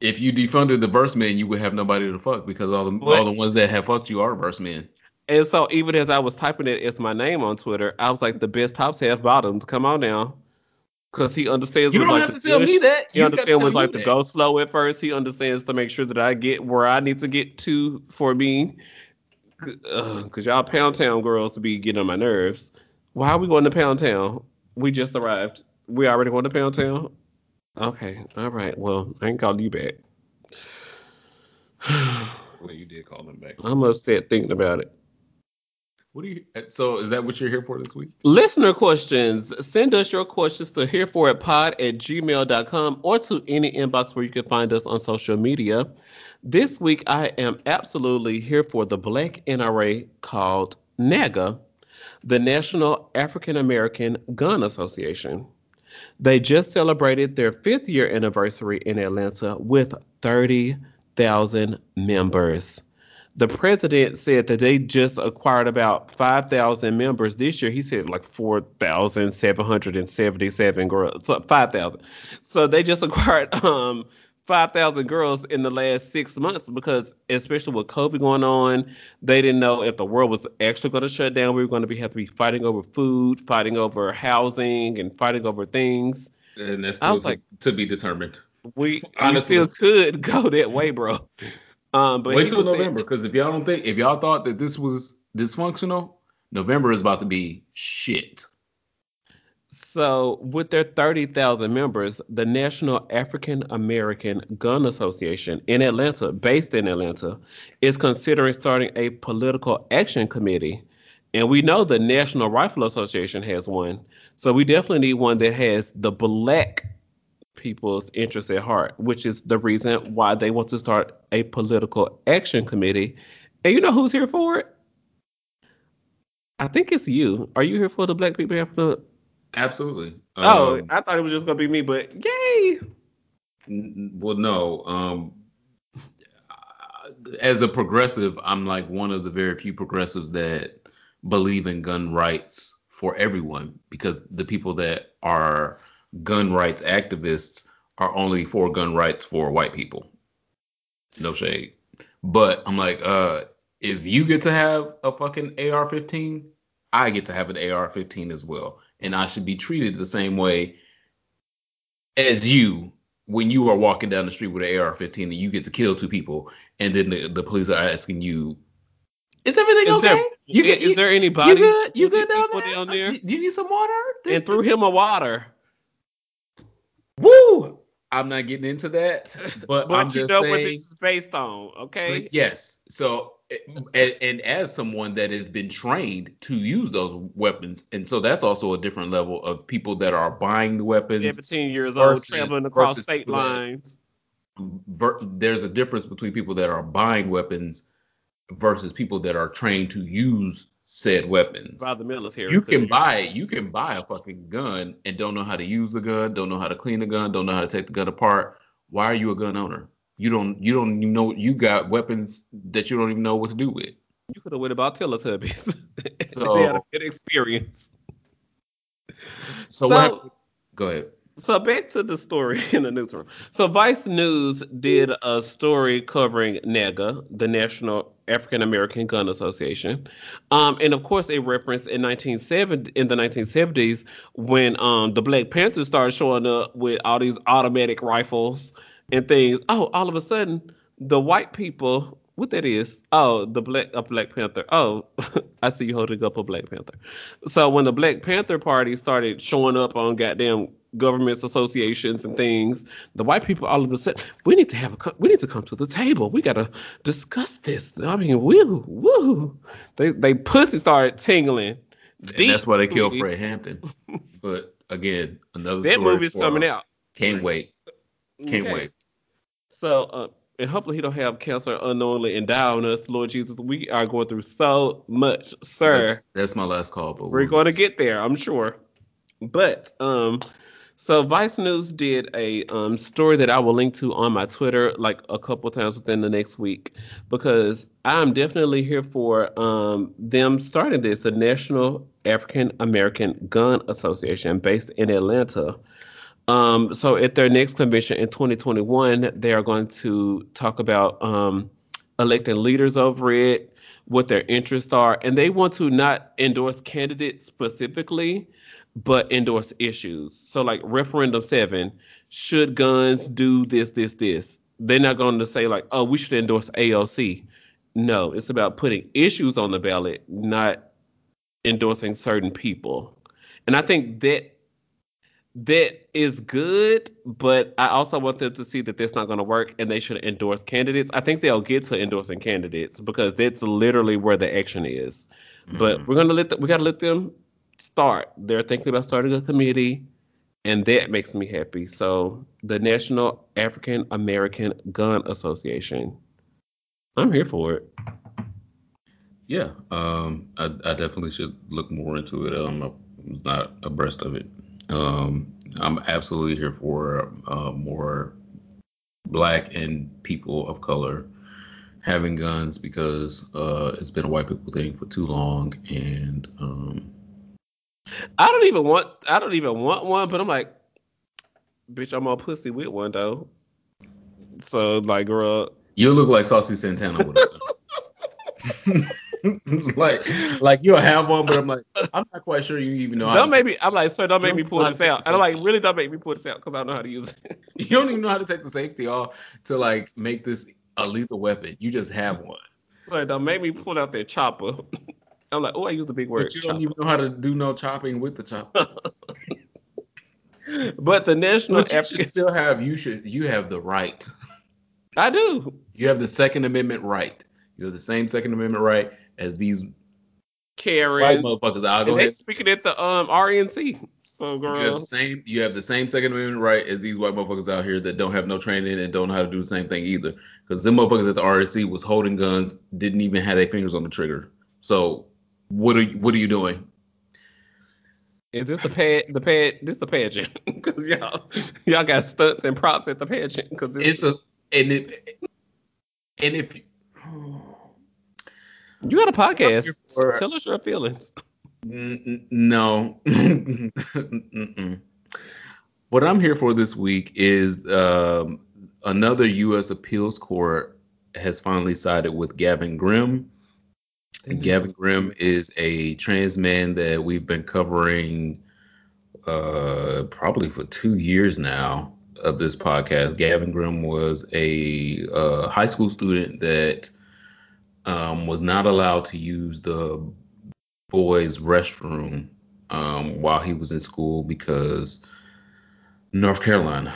[SPEAKER 1] If you defunded the verse men, you would have nobody to fuck because all the all the ones that have fucked you are verse men.
[SPEAKER 2] And so even as I was typing it as my name on Twitter, I was like, the best tops have bottoms. Come on now. Cause he understands.
[SPEAKER 1] You don't
[SPEAKER 2] like
[SPEAKER 1] have to tell me that.
[SPEAKER 2] He understands what's like to go slow at first. He understands to make sure that I get where I need to get to for me. Uh, Cause y'all Pound Town girls to be getting on my nerves. Why are we going to Pound Town? We just arrived. We already going to Pound Town. Okay, all right. Well, I ain't called you back.
[SPEAKER 1] well, you did call them back.
[SPEAKER 2] I'm upset thinking about it.
[SPEAKER 1] What do you? So is that what you're here for this week?
[SPEAKER 2] Listener questions. Send us your questions to here for it pod at gmail.com or to any inbox where you can find us on social media. This week I am absolutely here for the Black NRA called NAGA, the National African American Gun Association. They just celebrated their fifth year anniversary in Atlanta with 30,000 members the president said that they just acquired about 5,000 members this year. He said like 4,777 girls, so 5,000. So they just acquired um 5,000 girls in the last six months because, especially with COVID going on, they didn't know if the world was actually going to shut down. We were going to be have to be fighting over food, fighting over housing, and fighting over things.
[SPEAKER 1] And that's still to, like, to be determined.
[SPEAKER 2] We, we still could go that way, bro.
[SPEAKER 1] Um, but wait till November because if y'all don't think if y'all thought that this was dysfunctional, November is about to be shit.
[SPEAKER 2] So, with their 30,000 members, the National African American Gun Association in Atlanta, based in Atlanta, is considering starting a political action committee. And we know the National Rifle Association has one. So, we definitely need one that has the black people's interests at heart, which is the reason why they want to start a political action committee. And you know who's here for it? I think it's you. Are you here for the Black People to?
[SPEAKER 1] Absolutely.
[SPEAKER 2] Oh, um, I thought it was just gonna be me, but yay!
[SPEAKER 1] Well, no. Um, as a progressive, I'm like one of the very few progressives that believe in gun rights for everyone because the people that are gun rights activists are only for gun rights for white people. No shade. But I'm like, uh, if you get to have a fucking AR 15, I get to have an AR 15 as well. And I should be treated the same way as you when you are walking down the street with an AR 15 and you get to kill two people. And then the, the police are asking you, is everything is okay? There,
[SPEAKER 2] you get, is you, there anybody? You
[SPEAKER 1] good? You good down there? down uh, there? Do you need some water?
[SPEAKER 2] And threw him a water.
[SPEAKER 1] Woo! I'm not getting into that, but,
[SPEAKER 2] But
[SPEAKER 1] I'm
[SPEAKER 2] you
[SPEAKER 1] just
[SPEAKER 2] know
[SPEAKER 1] saying.
[SPEAKER 2] what this is based on, okay?
[SPEAKER 1] Yes. So, Eh, and, and as someone that has been trained to use those weapons, and so that's also a different level of people that are buying the weapons.
[SPEAKER 2] 17 years old, traveling across state lines.
[SPEAKER 1] ver- there's a difference between people that are buying weapons versus people that are trained to use said weapons.
[SPEAKER 2] by the military.
[SPEAKER 1] You can buy you can buy a fucking gun and don't know how to use the gun, don't know how to clean the gun, don't know how to take the gun apart. Why are you a gun owner? You don't you don't even know you got weapons that you don't even know what to do with.
[SPEAKER 2] You could have went about Teletubbies.
[SPEAKER 1] So-
[SPEAKER 2] they had a good experience.
[SPEAKER 1] So, what happened- go ahead.
[SPEAKER 2] So back to the story in the newsroom. So Vice News did a story covering NAGA, the National African American Gun Association, um, and of course a reference in 1970 in the 1970s when um, the Black Panthers started showing up with all these automatic rifles and things. Oh, all of a sudden the white people. What that is? Oh, the black a Black Panther. Oh, I see you holding up a Black Panther. So when the Black Panther Party started showing up on goddamn governments associations and things, the white people all of a sudden we need to have a we need to come to the table. We gotta discuss this. I mean, woo woo. They they pussy started tingling.
[SPEAKER 1] And that's why they killed. Fred Hampton. But again, another
[SPEAKER 2] That movie's coming out.
[SPEAKER 1] Can't wait. Can't
[SPEAKER 2] Okay.
[SPEAKER 1] wait.
[SPEAKER 2] So, uh, and hopefully he don't have cancer unknowingly and die on us, Lord Jesus. We are going through so much, sir.
[SPEAKER 1] That's my last call, but
[SPEAKER 2] We're going to get there, I'm sure. But um, so Vice News did a um story that I will link to on my Twitter like a couple times within the next week because I'm definitely here for um them starting this, the National African American Gun Association based in Atlanta. Um, so at their next convention in 2021, they are going to talk about um, electing leaders over it, what their interests are, and they want to not endorse candidates specifically, but endorse issues. So like referendum seven, should guns do this, this, this? They're not going to say like, oh, we should endorse AOC. No, it's about putting issues on the ballot, not endorsing certain people. And I think that that is good, but I also want them to see that that's not going to work and they should endorse candidates. I think they'll get to endorsing candidates because that's literally where the action is. But
[SPEAKER 1] Mhm.
[SPEAKER 2] we're going to let them, we got to let them start. They're thinking about starting a committee and that makes me happy. So, the National African American Gun Association. I'm here for it.
[SPEAKER 1] Yeah, um, I, I definitely should look more into it. Um, I was not abreast of it. Um, I'm absolutely here for uh, more black and people of color having guns because uh, it's been a white people thing for too long, and um,
[SPEAKER 2] I don't even want I don't even want one, but I'm like, bitch, I'm all pussy with one though. So like, girl,
[SPEAKER 1] you look like Saucy Santana with it. Like, like you'll have one, but I'm like, I'm not quite sure you even know.
[SPEAKER 2] don't make me. I'm like, sir, don't make me pull this out. And I'm like, really, don't make me pull this out because I don't know how to use it.
[SPEAKER 1] You don't even know how to take the safety off to like make this a lethal weapon. You just have one.
[SPEAKER 2] Sir, don't make me pull out that chopper. I'm like, oh, I use the big word.
[SPEAKER 1] But you don't even know how to do no chopping with the chopper.
[SPEAKER 2] But the National
[SPEAKER 1] But you
[SPEAKER 2] African,
[SPEAKER 1] still have you should you have the right.
[SPEAKER 2] I do.
[SPEAKER 1] You have the Second Amendment right. You have the same Second Amendment right as these white
[SPEAKER 2] Karen,
[SPEAKER 1] motherfuckers. I'll go
[SPEAKER 2] and they speaking at the um RNC. So,
[SPEAKER 1] You have
[SPEAKER 2] girl,
[SPEAKER 1] the same. You have the same Second Amendment right as these white motherfuckers out here that don't have no training and don't know how to do the same thing either. Because them motherfuckers at the RNC was holding guns, didn't even have their fingers on the trigger. So what are you, what are you doing?
[SPEAKER 2] is this the pad? The pad? This the pageant? Because y'all, y'all got stunts and props at the pageant. Because
[SPEAKER 1] It's a and if and if
[SPEAKER 2] you got a podcast.
[SPEAKER 1] for-
[SPEAKER 2] Tell us your feelings.
[SPEAKER 1] N- No. What I'm here for this week is um, another U.S. appeals court has finally sided with Gavin Grimm. And Gavin Grimm is a trans man that we've been covering uh, probably for two years now of this podcast. Gavin Grimm was a uh, high school student that um, was not allowed to use the boys' restroom um, while he was in school because North Carolina.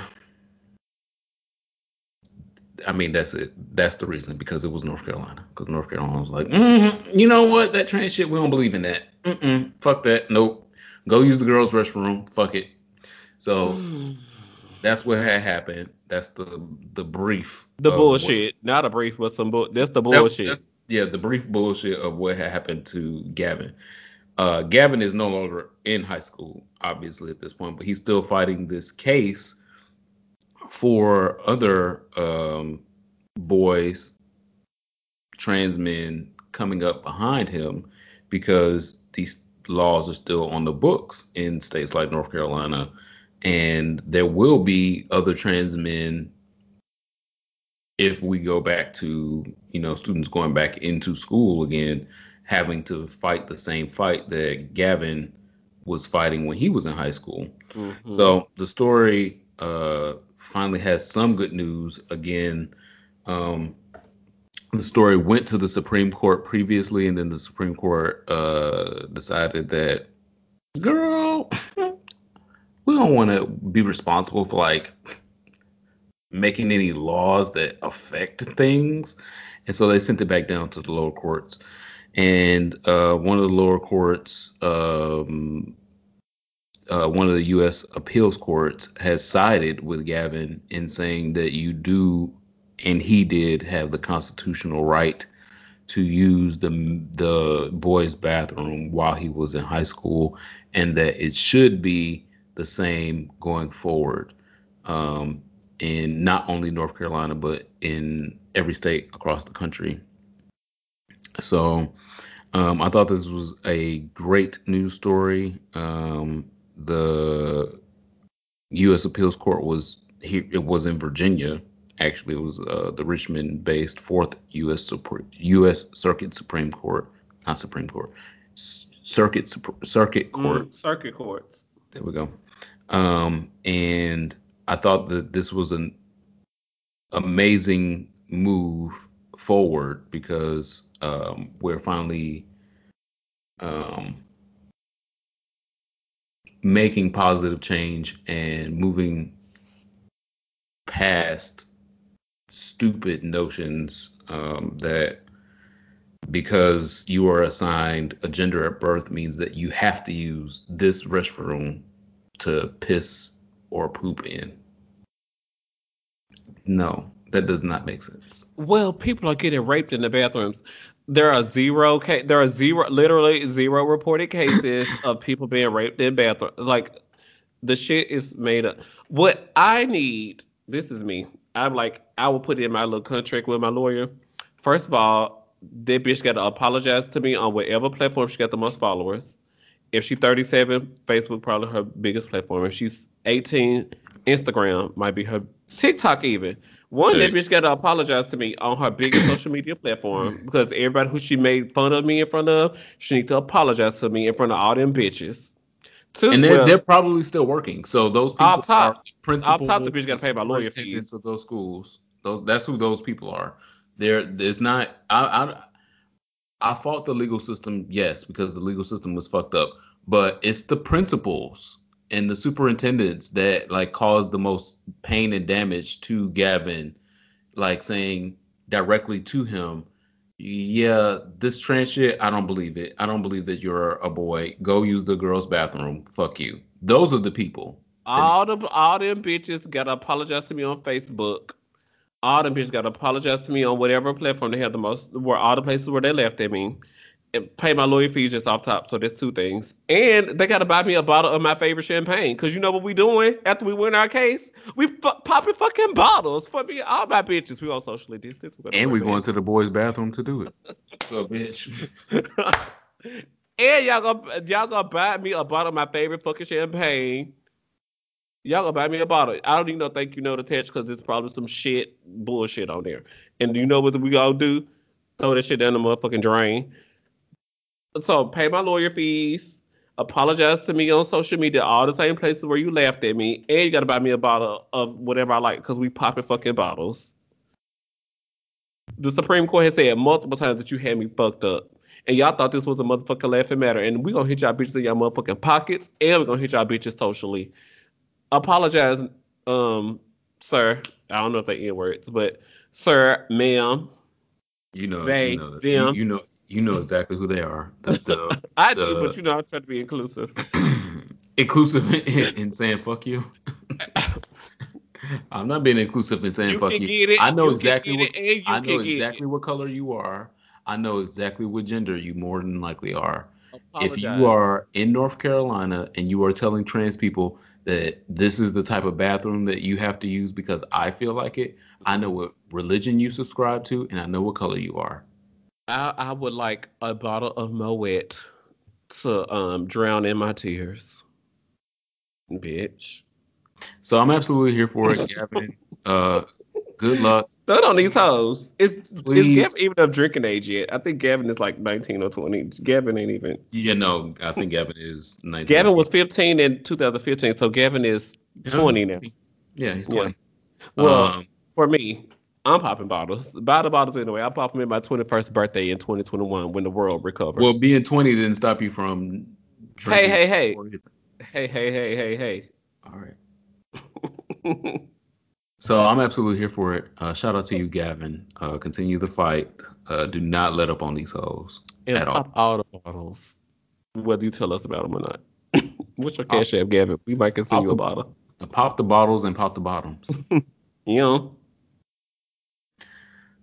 [SPEAKER 1] I mean, that's it. That's the reason because it was North Carolina. Because North Carolina was like, mm, you know what, that trans shit, we don't believe in that. Mm-mm, fuck that. Nope. Go use the girls' restroom. Fuck it. So that's what had happened. That's the the brief.
[SPEAKER 2] The
[SPEAKER 1] of
[SPEAKER 2] bullshit, not a brief, but some bull. That's the
[SPEAKER 1] what- that-
[SPEAKER 2] bullshit.
[SPEAKER 1] that's- yeah, the brief bullshit of what had happened to Gavin. Uh, Gavin is no longer in high school, obviously at this point, but he's still fighting this case for other um, boys, trans men coming up behind him because these laws are still on the books in states like North Carolina. And there will be other trans men if we go back to, you know, students going back into school again, having to fight the same fight that Gavin was fighting when he was in high school.
[SPEAKER 2] Mhm.
[SPEAKER 1] So the story uh, finally has some good news. Again, um, the story went to the Supreme Court previously, and then the Supreme Court uh, decided that, girl, we don't want to be responsible for like making any laws that affect things. And so they sent it back down to the lower courts. And uh, one of the lower courts, um, uh, one of the U.S. appeals courts has sided with Gavin in saying that you do, and he did have the constitutional right to use the the boys' bathroom while he was in high school, and that it should be the same going forward, um, in not only North Carolina but in every state across the country. So, um, I thought this was a great news story. Um, the U.S. Appeals Court was here. It was in Virginia. Actually, it was uh, the Richmond-based Fourth U.S. Supreme U.S. Circuit Supreme Court, not Supreme Court, S- Circuit Sup- Circuit Court.
[SPEAKER 2] Mm, circuit courts.
[SPEAKER 1] There we go. Um, and I thought that this was an amazing move forward because um, we're finally um, making positive change and moving past stupid notions um, that because you are assigned a gender at birth means that you have to use this restroom to piss or poop in. No, that does not make sense.
[SPEAKER 2] Well, people are getting raped in the bathrooms. There are zero ca- there are zero literally zero reported cases of people being raped in bathrooms. Like the shit is made up. What I need, this is me. I'm like, I will put in my little contract with my lawyer. First of all, that bitch got to apologize to me on whatever platform she got the most followers. If she's 37, Facebook probably her biggest platform. If she's 18, Instagram might be her TikTok even. One, that bitch got to apologize to me on her biggest social media platform because everybody who she made fun of me in front of, she need to apologize to me in front of all them bitches. Two,
[SPEAKER 1] And they're,
[SPEAKER 2] well,
[SPEAKER 1] they're probably still working. So those people
[SPEAKER 2] Off top-
[SPEAKER 1] are principals.
[SPEAKER 2] top, the bitch gotta pay my lawyer fees.
[SPEAKER 1] of those schools. Those that's who those people are. They're it's not. I I I fought the legal system, yes, because the legal system was fucked up. But it's the principals and the superintendents that like caused the most pain and damage to Gavin, like saying directly to him, yeah, this trans shit, I don't believe it. I don't believe that you're a boy. Go use the girls' bathroom. Fuck you. Those are the people.
[SPEAKER 2] all the all them bitches gotta apologize to me on Facebook. All them bitches gotta apologize to me on whatever platform they have the most, where all the places where they left at me. And pay my lawyer fees just off top. So there's two things. And they gotta buy me a bottle of my favorite champagne. Cause you know what we doing after we win our case? We fu- popping fucking bottles for me. All my bitches. We all socially distance. We're
[SPEAKER 1] And we're
[SPEAKER 2] wear
[SPEAKER 1] going to the boys' bathroom to do it. So, bitch.
[SPEAKER 2] and y'all gonna y'all gonna buy me a bottle of my favorite fucking champagne. Y'all gonna buy me a bottle. I don't even know thank you note attached because it's probably some shit bullshit on there. And you know what we all do? Throw that shit down the motherfucking drain. So pay my lawyer fees. Apologize to me on social media, all the same places where you laughed at me, and you gotta buy me a bottle of whatever I like because we popping fucking bottles. The Supreme Court has said multiple times that you had me fucked up. And y'all thought this was a motherfucking laughing matter. And we gonna hit y'all bitches in y'all motherfucking pockets and we gonna hit y'all bitches socially. Apologize um sir. I don't know if they N words, but sir, ma'am.
[SPEAKER 1] You know,
[SPEAKER 2] They,
[SPEAKER 1] you know,
[SPEAKER 2] them.
[SPEAKER 1] you, you know, you know exactly who they are. The, the,
[SPEAKER 2] I do, but you know, I'm trying to be inclusive.
[SPEAKER 1] inclusive in, in saying fuck you. I'm not being inclusive in saying
[SPEAKER 2] You
[SPEAKER 1] fuck you. I know
[SPEAKER 2] you
[SPEAKER 1] exactly what I know exactly what color you are. I know exactly what gender you more than likely are.
[SPEAKER 2] it.
[SPEAKER 1] If you are in North Carolina and you are telling trans people that this is the type of bathroom that you have to use because I feel like it, I know what religion you subscribe to and I know what color you are.
[SPEAKER 2] I, I would like a bottle of Moet to um drown in my tears. Bitch.
[SPEAKER 1] So I'm absolutely here for it, Gavin. Uh, good luck.
[SPEAKER 2] Throw it on these hoes. Is
[SPEAKER 1] Please.
[SPEAKER 2] is Gavin even of drinking age yet? I think Gavin is like 19 or 20. Gavin ain't even.
[SPEAKER 1] Yeah, no, I think Gavin is 19.
[SPEAKER 2] Gavin was 15 in 2015, so Gavin is 20 now.
[SPEAKER 1] Yeah, he's
[SPEAKER 2] Yeah.
[SPEAKER 1] 20.
[SPEAKER 2] Well,
[SPEAKER 1] Um,
[SPEAKER 2] for me, I'm popping bottles. Bottle bottles anyway. I'll pop them in my 21st birthday in 2021 when the world recovered.
[SPEAKER 1] well, being 20 didn't stop you from drinking.
[SPEAKER 2] hey, hey.
[SPEAKER 1] or
[SPEAKER 2] hey, hey, hey, hey, hey.
[SPEAKER 1] All right. So I'm absolutely here for it. Uh, shout out to you, Gavin. Uh, continue the fight. Uh, do not let up on these hoes.
[SPEAKER 2] and
[SPEAKER 1] At all.
[SPEAKER 2] pop all the bottles, whether you tell us about them or not. What's your cash app, Gavin? We might send you a bottle.
[SPEAKER 1] Pop the bottles and pop the bottoms.
[SPEAKER 2] You know,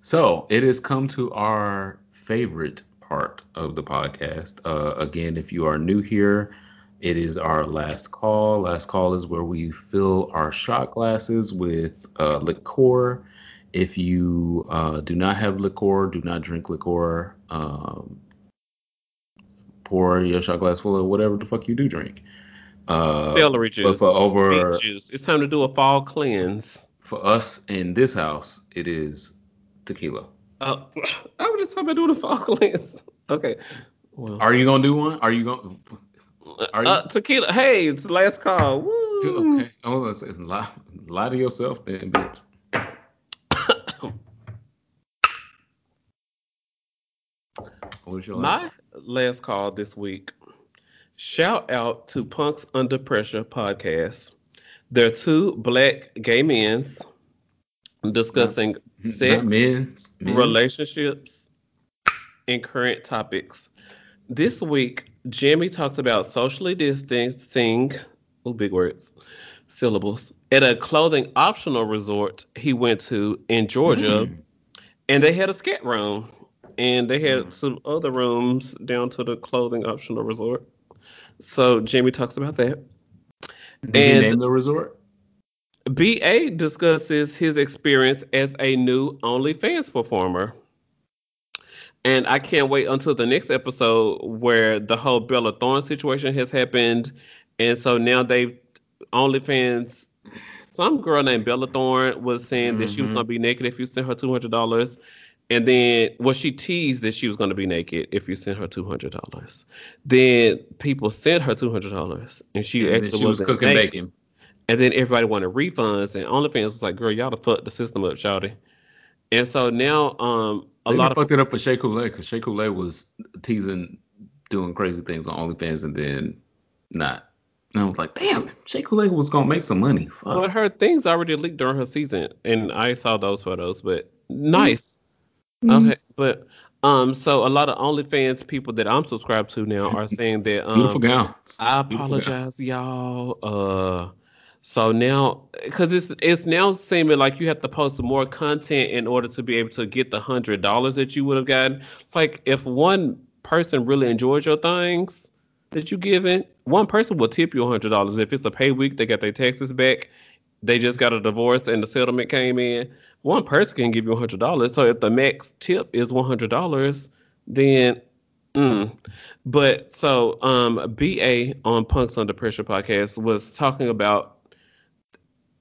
[SPEAKER 1] So it has come to our favorite part of the podcast. Uh, again, if you are new here, it is our last call. Last call is where we fill our shot glasses with uh, liqueur. If you uh, do not have liqueur, do not drink liqueur. Um, pour your shot glass full of whatever the fuck you do drink. Uh,
[SPEAKER 2] celery
[SPEAKER 1] but
[SPEAKER 2] juice,
[SPEAKER 1] for over
[SPEAKER 2] juice. It's time to do a fall cleanse.
[SPEAKER 1] for us in this house, it is tequila.
[SPEAKER 2] Uh, I was just talking about doing a fall cleanse. Okay. Well,
[SPEAKER 1] Are you gonna do one? Are you gonna? Are you?
[SPEAKER 2] uh, tequila. Hey, it's the last call. Woo.
[SPEAKER 1] Okay. Oh, it's, it's lie, lie to yourself, then, bitch. What's your
[SPEAKER 2] My last call this week. Shout out to Punks Under Pressure podcast. They're two black gay men discussing
[SPEAKER 1] Not
[SPEAKER 2] sex,
[SPEAKER 1] men's, men's.
[SPEAKER 2] relationships, and current topics. This week, Jimmy talked about socially distancing, oh, big words, syllables, at a clothing optional resort he went to in Georgia.
[SPEAKER 1] Mm.
[SPEAKER 2] And they had a scat room. And they had
[SPEAKER 1] Mm.
[SPEAKER 2] some other rooms down to the clothing optional resort. So Jimmy talks about that.
[SPEAKER 1] Did he
[SPEAKER 2] and-
[SPEAKER 1] name the resort?
[SPEAKER 2] BA discusses his experience as a new OnlyFans performer. And I can't wait until the next episode where the whole Bella Thorne situation has happened. And so now they've OnlyFans, some girl named Bella Thorne was saying that she was
[SPEAKER 1] Mhm.
[SPEAKER 2] going to be naked if you sent her $200. And then, well, she teased that she was going to be naked if you sent her $200. Then people sent her $200 and she
[SPEAKER 1] And
[SPEAKER 2] actually
[SPEAKER 1] she was cooking
[SPEAKER 2] naked.
[SPEAKER 1] bacon.
[SPEAKER 2] And then everybody wanted refunds, and OnlyFans was like, "Girl, y'all to fuck the system up, shouty." And so now, um, a
[SPEAKER 1] They
[SPEAKER 2] lot of
[SPEAKER 1] fucked it up for Shea Coulee because Shea Coulee was teasing, doing crazy things on OnlyFans, and then not. And I was like, damn, Shea Coulee was gonna make some money. Fuck.
[SPEAKER 2] but her things already leaked during her season, and I saw those photos. But nice,
[SPEAKER 1] Mm.
[SPEAKER 2] okay. But um, so a lot of OnlyFans people that I'm subscribed to now are saying that um,
[SPEAKER 1] Beautiful gowns.
[SPEAKER 2] I
[SPEAKER 1] Beautiful
[SPEAKER 2] apologize, y'all. Uh, so now, because it's it's now seeming like you have to post more content in order to be able to get the hundred dollars that you would have gotten. Like if one person really enjoys your things that you given, one person will tip you hundred dollars. If it's a pay week, they got their taxes back. They just got a divorce and the settlement came in. One person can give you hundred dollars. So if the max tip is one hundred dollars, then mm, but so um BA on Punks Under Pressure podcast was talking about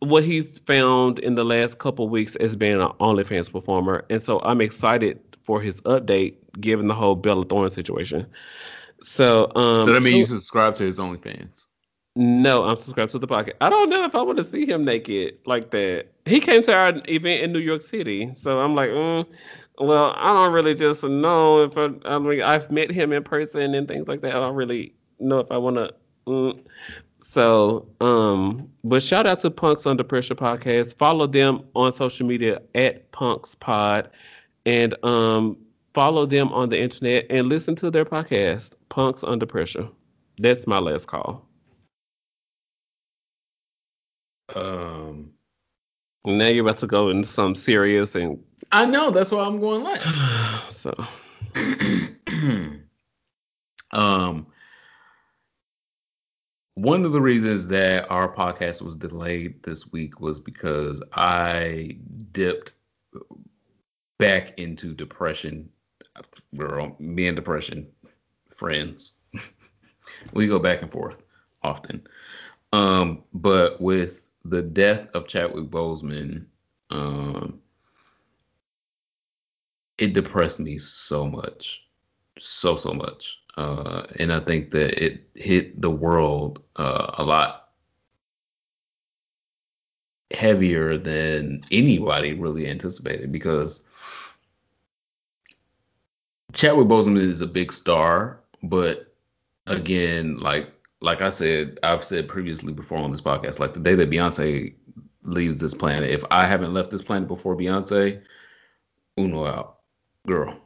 [SPEAKER 2] what he's found in the last couple weeks as being an OnlyFans performer. And so I'm excited for his update given the whole Bella Thorne situation. So um
[SPEAKER 1] so that means
[SPEAKER 2] so-
[SPEAKER 1] you subscribe to his OnlyFans.
[SPEAKER 2] no, I'm subscribed to the podcast. I don't know if I want to see him naked like that. He came to our event in New York City, so I'm like, mm, well, I don't really just know if I. I mean, I've met him in person and things like that. I don't really know if I want to. Mm. So, um, but shout out to Punks Under Pressure podcast. Follow them on social media at Punks Pod, and um, follow them on the internet and listen to their podcast, Punks Under Pressure. That's my last call.
[SPEAKER 1] Um,
[SPEAKER 2] Now you're about to go into some serious and
[SPEAKER 1] I know that's why I'm going last.
[SPEAKER 2] so.
[SPEAKER 1] um, one of the reasons that our podcast was delayed this week was because I dipped back into depression. Girl, me and depression, friends. we go back and forth often. Um, but with the death of Chadwick Boseman, um, it depressed me so much, so so much, uh, and I think that it hit the world uh, a lot heavier than anybody really anticipated because Chadwick Boseman is a big star, but again, like like I said, I've said previously before on this podcast, like the day that Beyonce leaves this planet, if I haven't left this planet before Beyonce, Uno out, girl.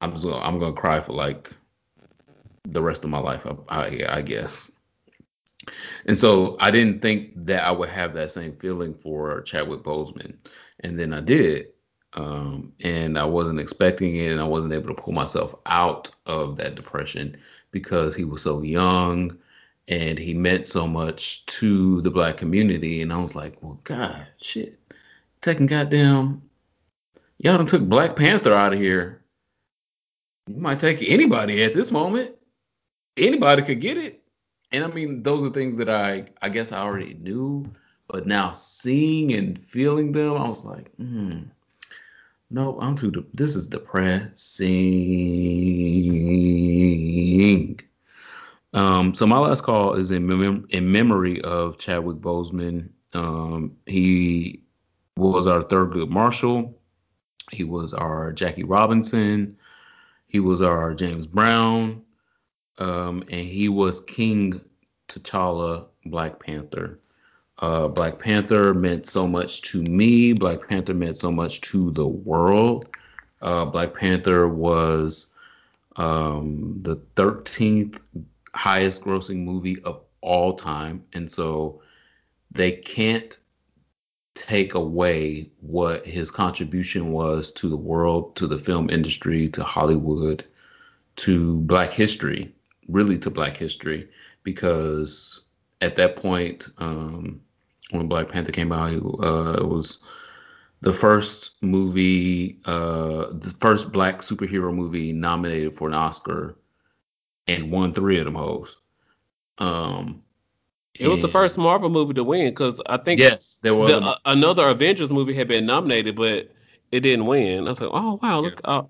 [SPEAKER 1] I'm just gonna, I'm gonna cry for like the rest of my life. I, I, I guess. And so I didn't think that I would have that same feeling for Chadwick Boseman, and then I did, um, and I wasn't expecting it, and I wasn't able to pull myself out of that depression because he was so young and he meant so much to the black community. And I was like, well, God, shit, taking goddamn, y'all done took Black Panther out of here. You might take anybody at this moment. Anybody could get it. And I mean, those are things that I, I guess I already knew, but now seeing and feeling them, I was like, hmm, no, I'm too. De- this is depressing. Um, so my last call is in mem- in memory of Chadwick Boseman. Um, he was our Thurgood Marshall. He was our Jackie Robinson. He was our James Brown. Um, and he was King T'Challa, Black Panther. Uh, Black Panther meant so much to me. Black Panther meant so much to the world. Uh, Black Panther was um, the 13th highest grossing movie of all time. And so they can't take away what his contribution was to the world, to the film industry, to Hollywood, to Black history, really to Black history, because at that point, um, when Black Panther came out, uh, it was the first movie, uh, the first Black superhero movie nominated for an Oscar, and won three of them hoes. Um,
[SPEAKER 2] It was the first Marvel movie to win because I think
[SPEAKER 1] Yes, there was.
[SPEAKER 2] the, uh, another Avengers movie had been nominated, but it didn't win. I was like, oh wow, look, uh,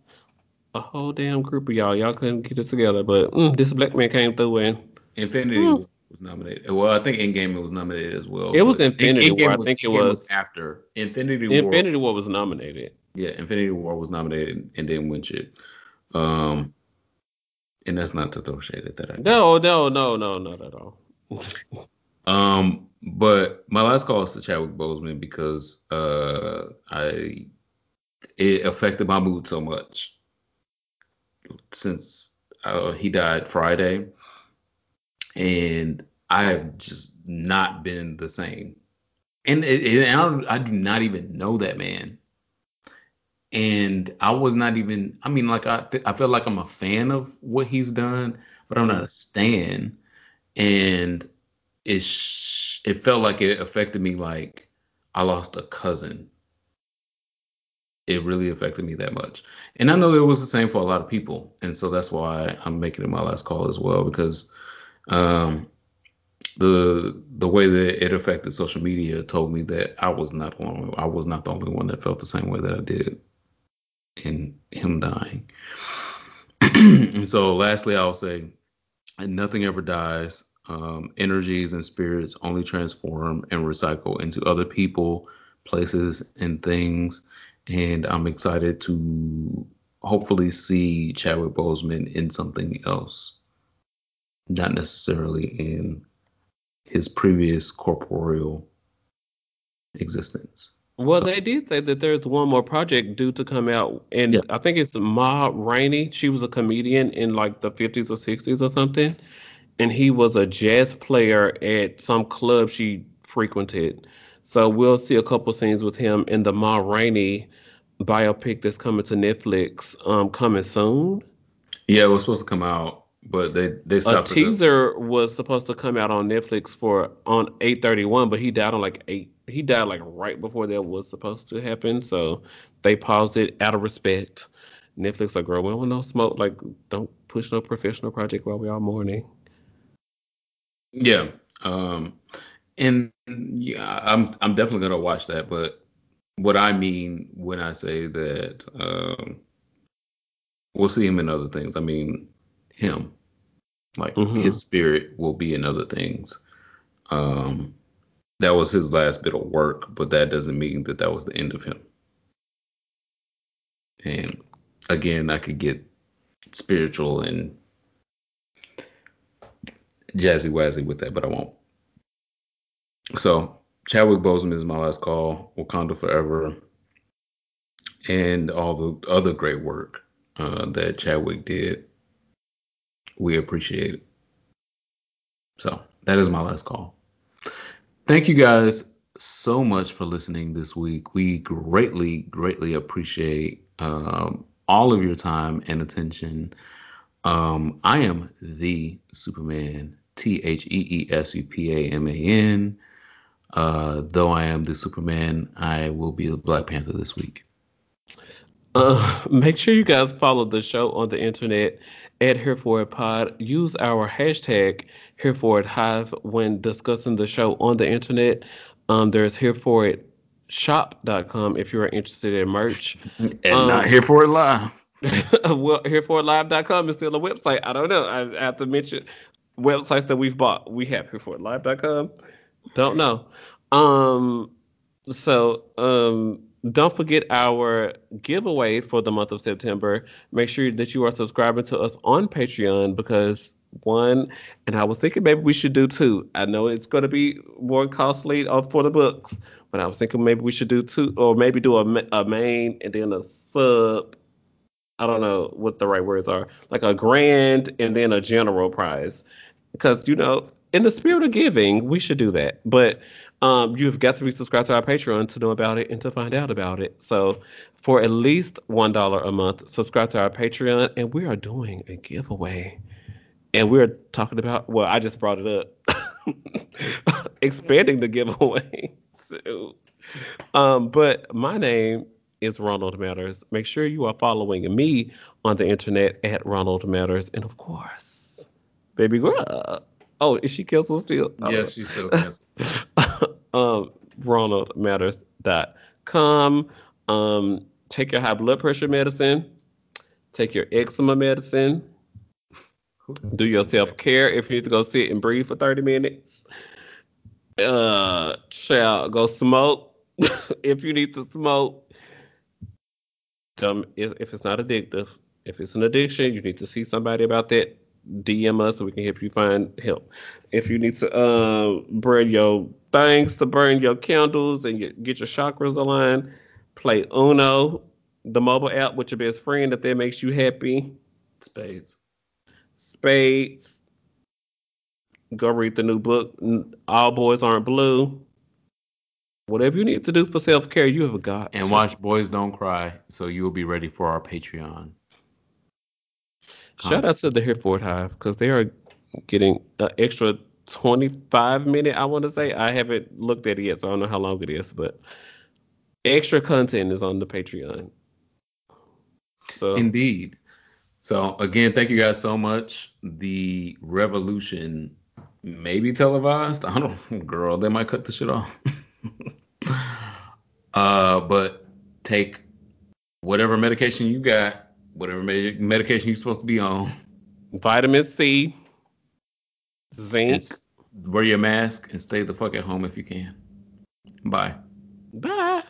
[SPEAKER 2] a whole damn group of y'all, y'all couldn't get it together, but mm, this black man came through and
[SPEAKER 1] Infinity. War was nominated. Well, I think Endgame was nominated as well.
[SPEAKER 2] It was Infinity
[SPEAKER 1] Endgame
[SPEAKER 2] War, I think it
[SPEAKER 1] Endgame
[SPEAKER 2] was.
[SPEAKER 1] after Infinity War.
[SPEAKER 2] Infinity War was nominated.
[SPEAKER 1] Yeah, Infinity War was nominated and didn't win shit. Um, and that's not to throw shade at that. I.
[SPEAKER 2] No, no, no, no, not at all.
[SPEAKER 1] Um, but my last call is to Chadwick Boseman because uh, I it affected my mood so much since uh, he died Friday, and I have just not been the same. And, and I, I do not even know that man. And I was not even. I mean, like I, I feel like I'm a fan of what he's done, but I'm not a stan. And it sh- it felt like it affected me like I lost a cousin. It really affected me that much. And I know it was the same for a lot of people. And so that's why I'm making it my last call as well because um the the way that it affected social media told me that I was not only I was not the only one that felt the same way that I did in him dying. and so lastly I'll say nothing ever dies. Um, energies and spirits only transform and recycle into other people, places, and things. And I'm excited to hopefully see Chadwick Boseman in something else, not necessarily in his previous corporeal existence.
[SPEAKER 2] Well,
[SPEAKER 1] So-
[SPEAKER 2] they did say that there's one more project due to come out, and
[SPEAKER 1] Yeah.
[SPEAKER 2] I think it's Ma Rainey. She was a comedian in like the 50s or 60s or something, and he was a jazz player at some club she frequented. So we'll see a couple scenes with him in the Ma Rainey biopic that's coming to Netflix, um, coming soon.
[SPEAKER 1] Yeah, it was supposed to come out, but they they
[SPEAKER 2] A
[SPEAKER 1] stopped. it.
[SPEAKER 2] teaser was supposed to come out on Netflix for on 831, but he died on like eight. He died like right before that was supposed to happen, so they paused it out of respect. Netflix like, girl, we don't want no smoke. Like, don't push no professional project while we are mourning.
[SPEAKER 1] Yeah. Um and yeah, I'm I'm definitely gonna watch that, but what I mean when I say that um we'll see him in other things, I mean him. Like
[SPEAKER 2] Mhm.
[SPEAKER 1] his spirit will be in other things. Um that was his last bit of work, but that doesn't mean that that was the end of him. And again, I could get spiritual and jazzy wazzy with that, but I won't. So Chadwick Boseman is my last call. Wakanda Forever, and all the other great work uh, that Chadwick did. We appreciate it. So that is my last call. Thank you guys so much for listening this week. We greatly, greatly appreciate um, all of your time and attention. Um, I am the Superman, T H E E S U P A M A N. Uh, though I am the Superman, I will be the Black Panther this week.
[SPEAKER 2] Uh, make sure you guys follow the show on the internet at Here For It Pod. Use our hashtag Here For It Hive when discussing the show on the internet. Um, there's Here For It shop.com if you are interested in merch.
[SPEAKER 1] And
[SPEAKER 2] Um,
[SPEAKER 1] not here for it live.
[SPEAKER 2] well, hereforlive.com is still a website. I don't know. I, I have to mention websites that we've bought. We have hereforlive.com. Don't know. Um, so um, don't forget our giveaway for the month of September. Make sure that you are subscribing to us on Patreon because one, and I was thinking maybe we should do two. I know it's going to be more costly for the books, but I was thinking maybe we should do two, or maybe do a, a main and then a sub. I don't know what the right words are, like a grand and then a general prize. Because, you know, in the spirit of giving, we should do that. But um, you've got to be subscribed to our Patreon to know about it and to find out about it. So for at least $1 a month, subscribe to our Patreon, and we are doing a giveaway. And we're talking about, well, I just brought it up, expanding the giveaway. So, um, but my name is Ronald Matters. Make sure you are following me on the internet at Ronald Matters. And of course, baby girl. Oh, is she Kelsey still? Oh.
[SPEAKER 1] Yes, she's still canceled.
[SPEAKER 2] um, ronaldmatters.com. Um, take your high blood pressure medicine. Take your eczema medicine. Do your self care if you need to go sit and breathe for 30 minutes. Uh, shall go smoke if you need to smoke. Um, if, if it's not addictive, if it's an addiction, you need to see somebody about that. DM us so we can help you find help. If you need to um, burn your things to burn your candles and get, get your chakras aligned, play Uno, the mobile app with your best friend if that makes you happy.
[SPEAKER 1] Spades.
[SPEAKER 2] Spades. Go read the new book. All boys aren't blue. Whatever you need to do for self care, you have a got.
[SPEAKER 1] And watch Boys Don't Cry, so you will be ready for our Patreon.
[SPEAKER 2] Shout out to the Here For It Hive because they are getting an extra 25 minute, I want to say. I haven't looked at it yet, so I don't know how long it is, but extra content is on the Patreon. So,
[SPEAKER 1] Indeed. So again, thank you guys so much. The revolution may be televised. I don't girl, they might cut the shit off. uh, but take whatever medication you got, whatever med- medication you're supposed to be on,
[SPEAKER 2] vitamin C, zinc.
[SPEAKER 1] wear your mask and stay the fuck at home if you can. Bye.
[SPEAKER 2] Bye.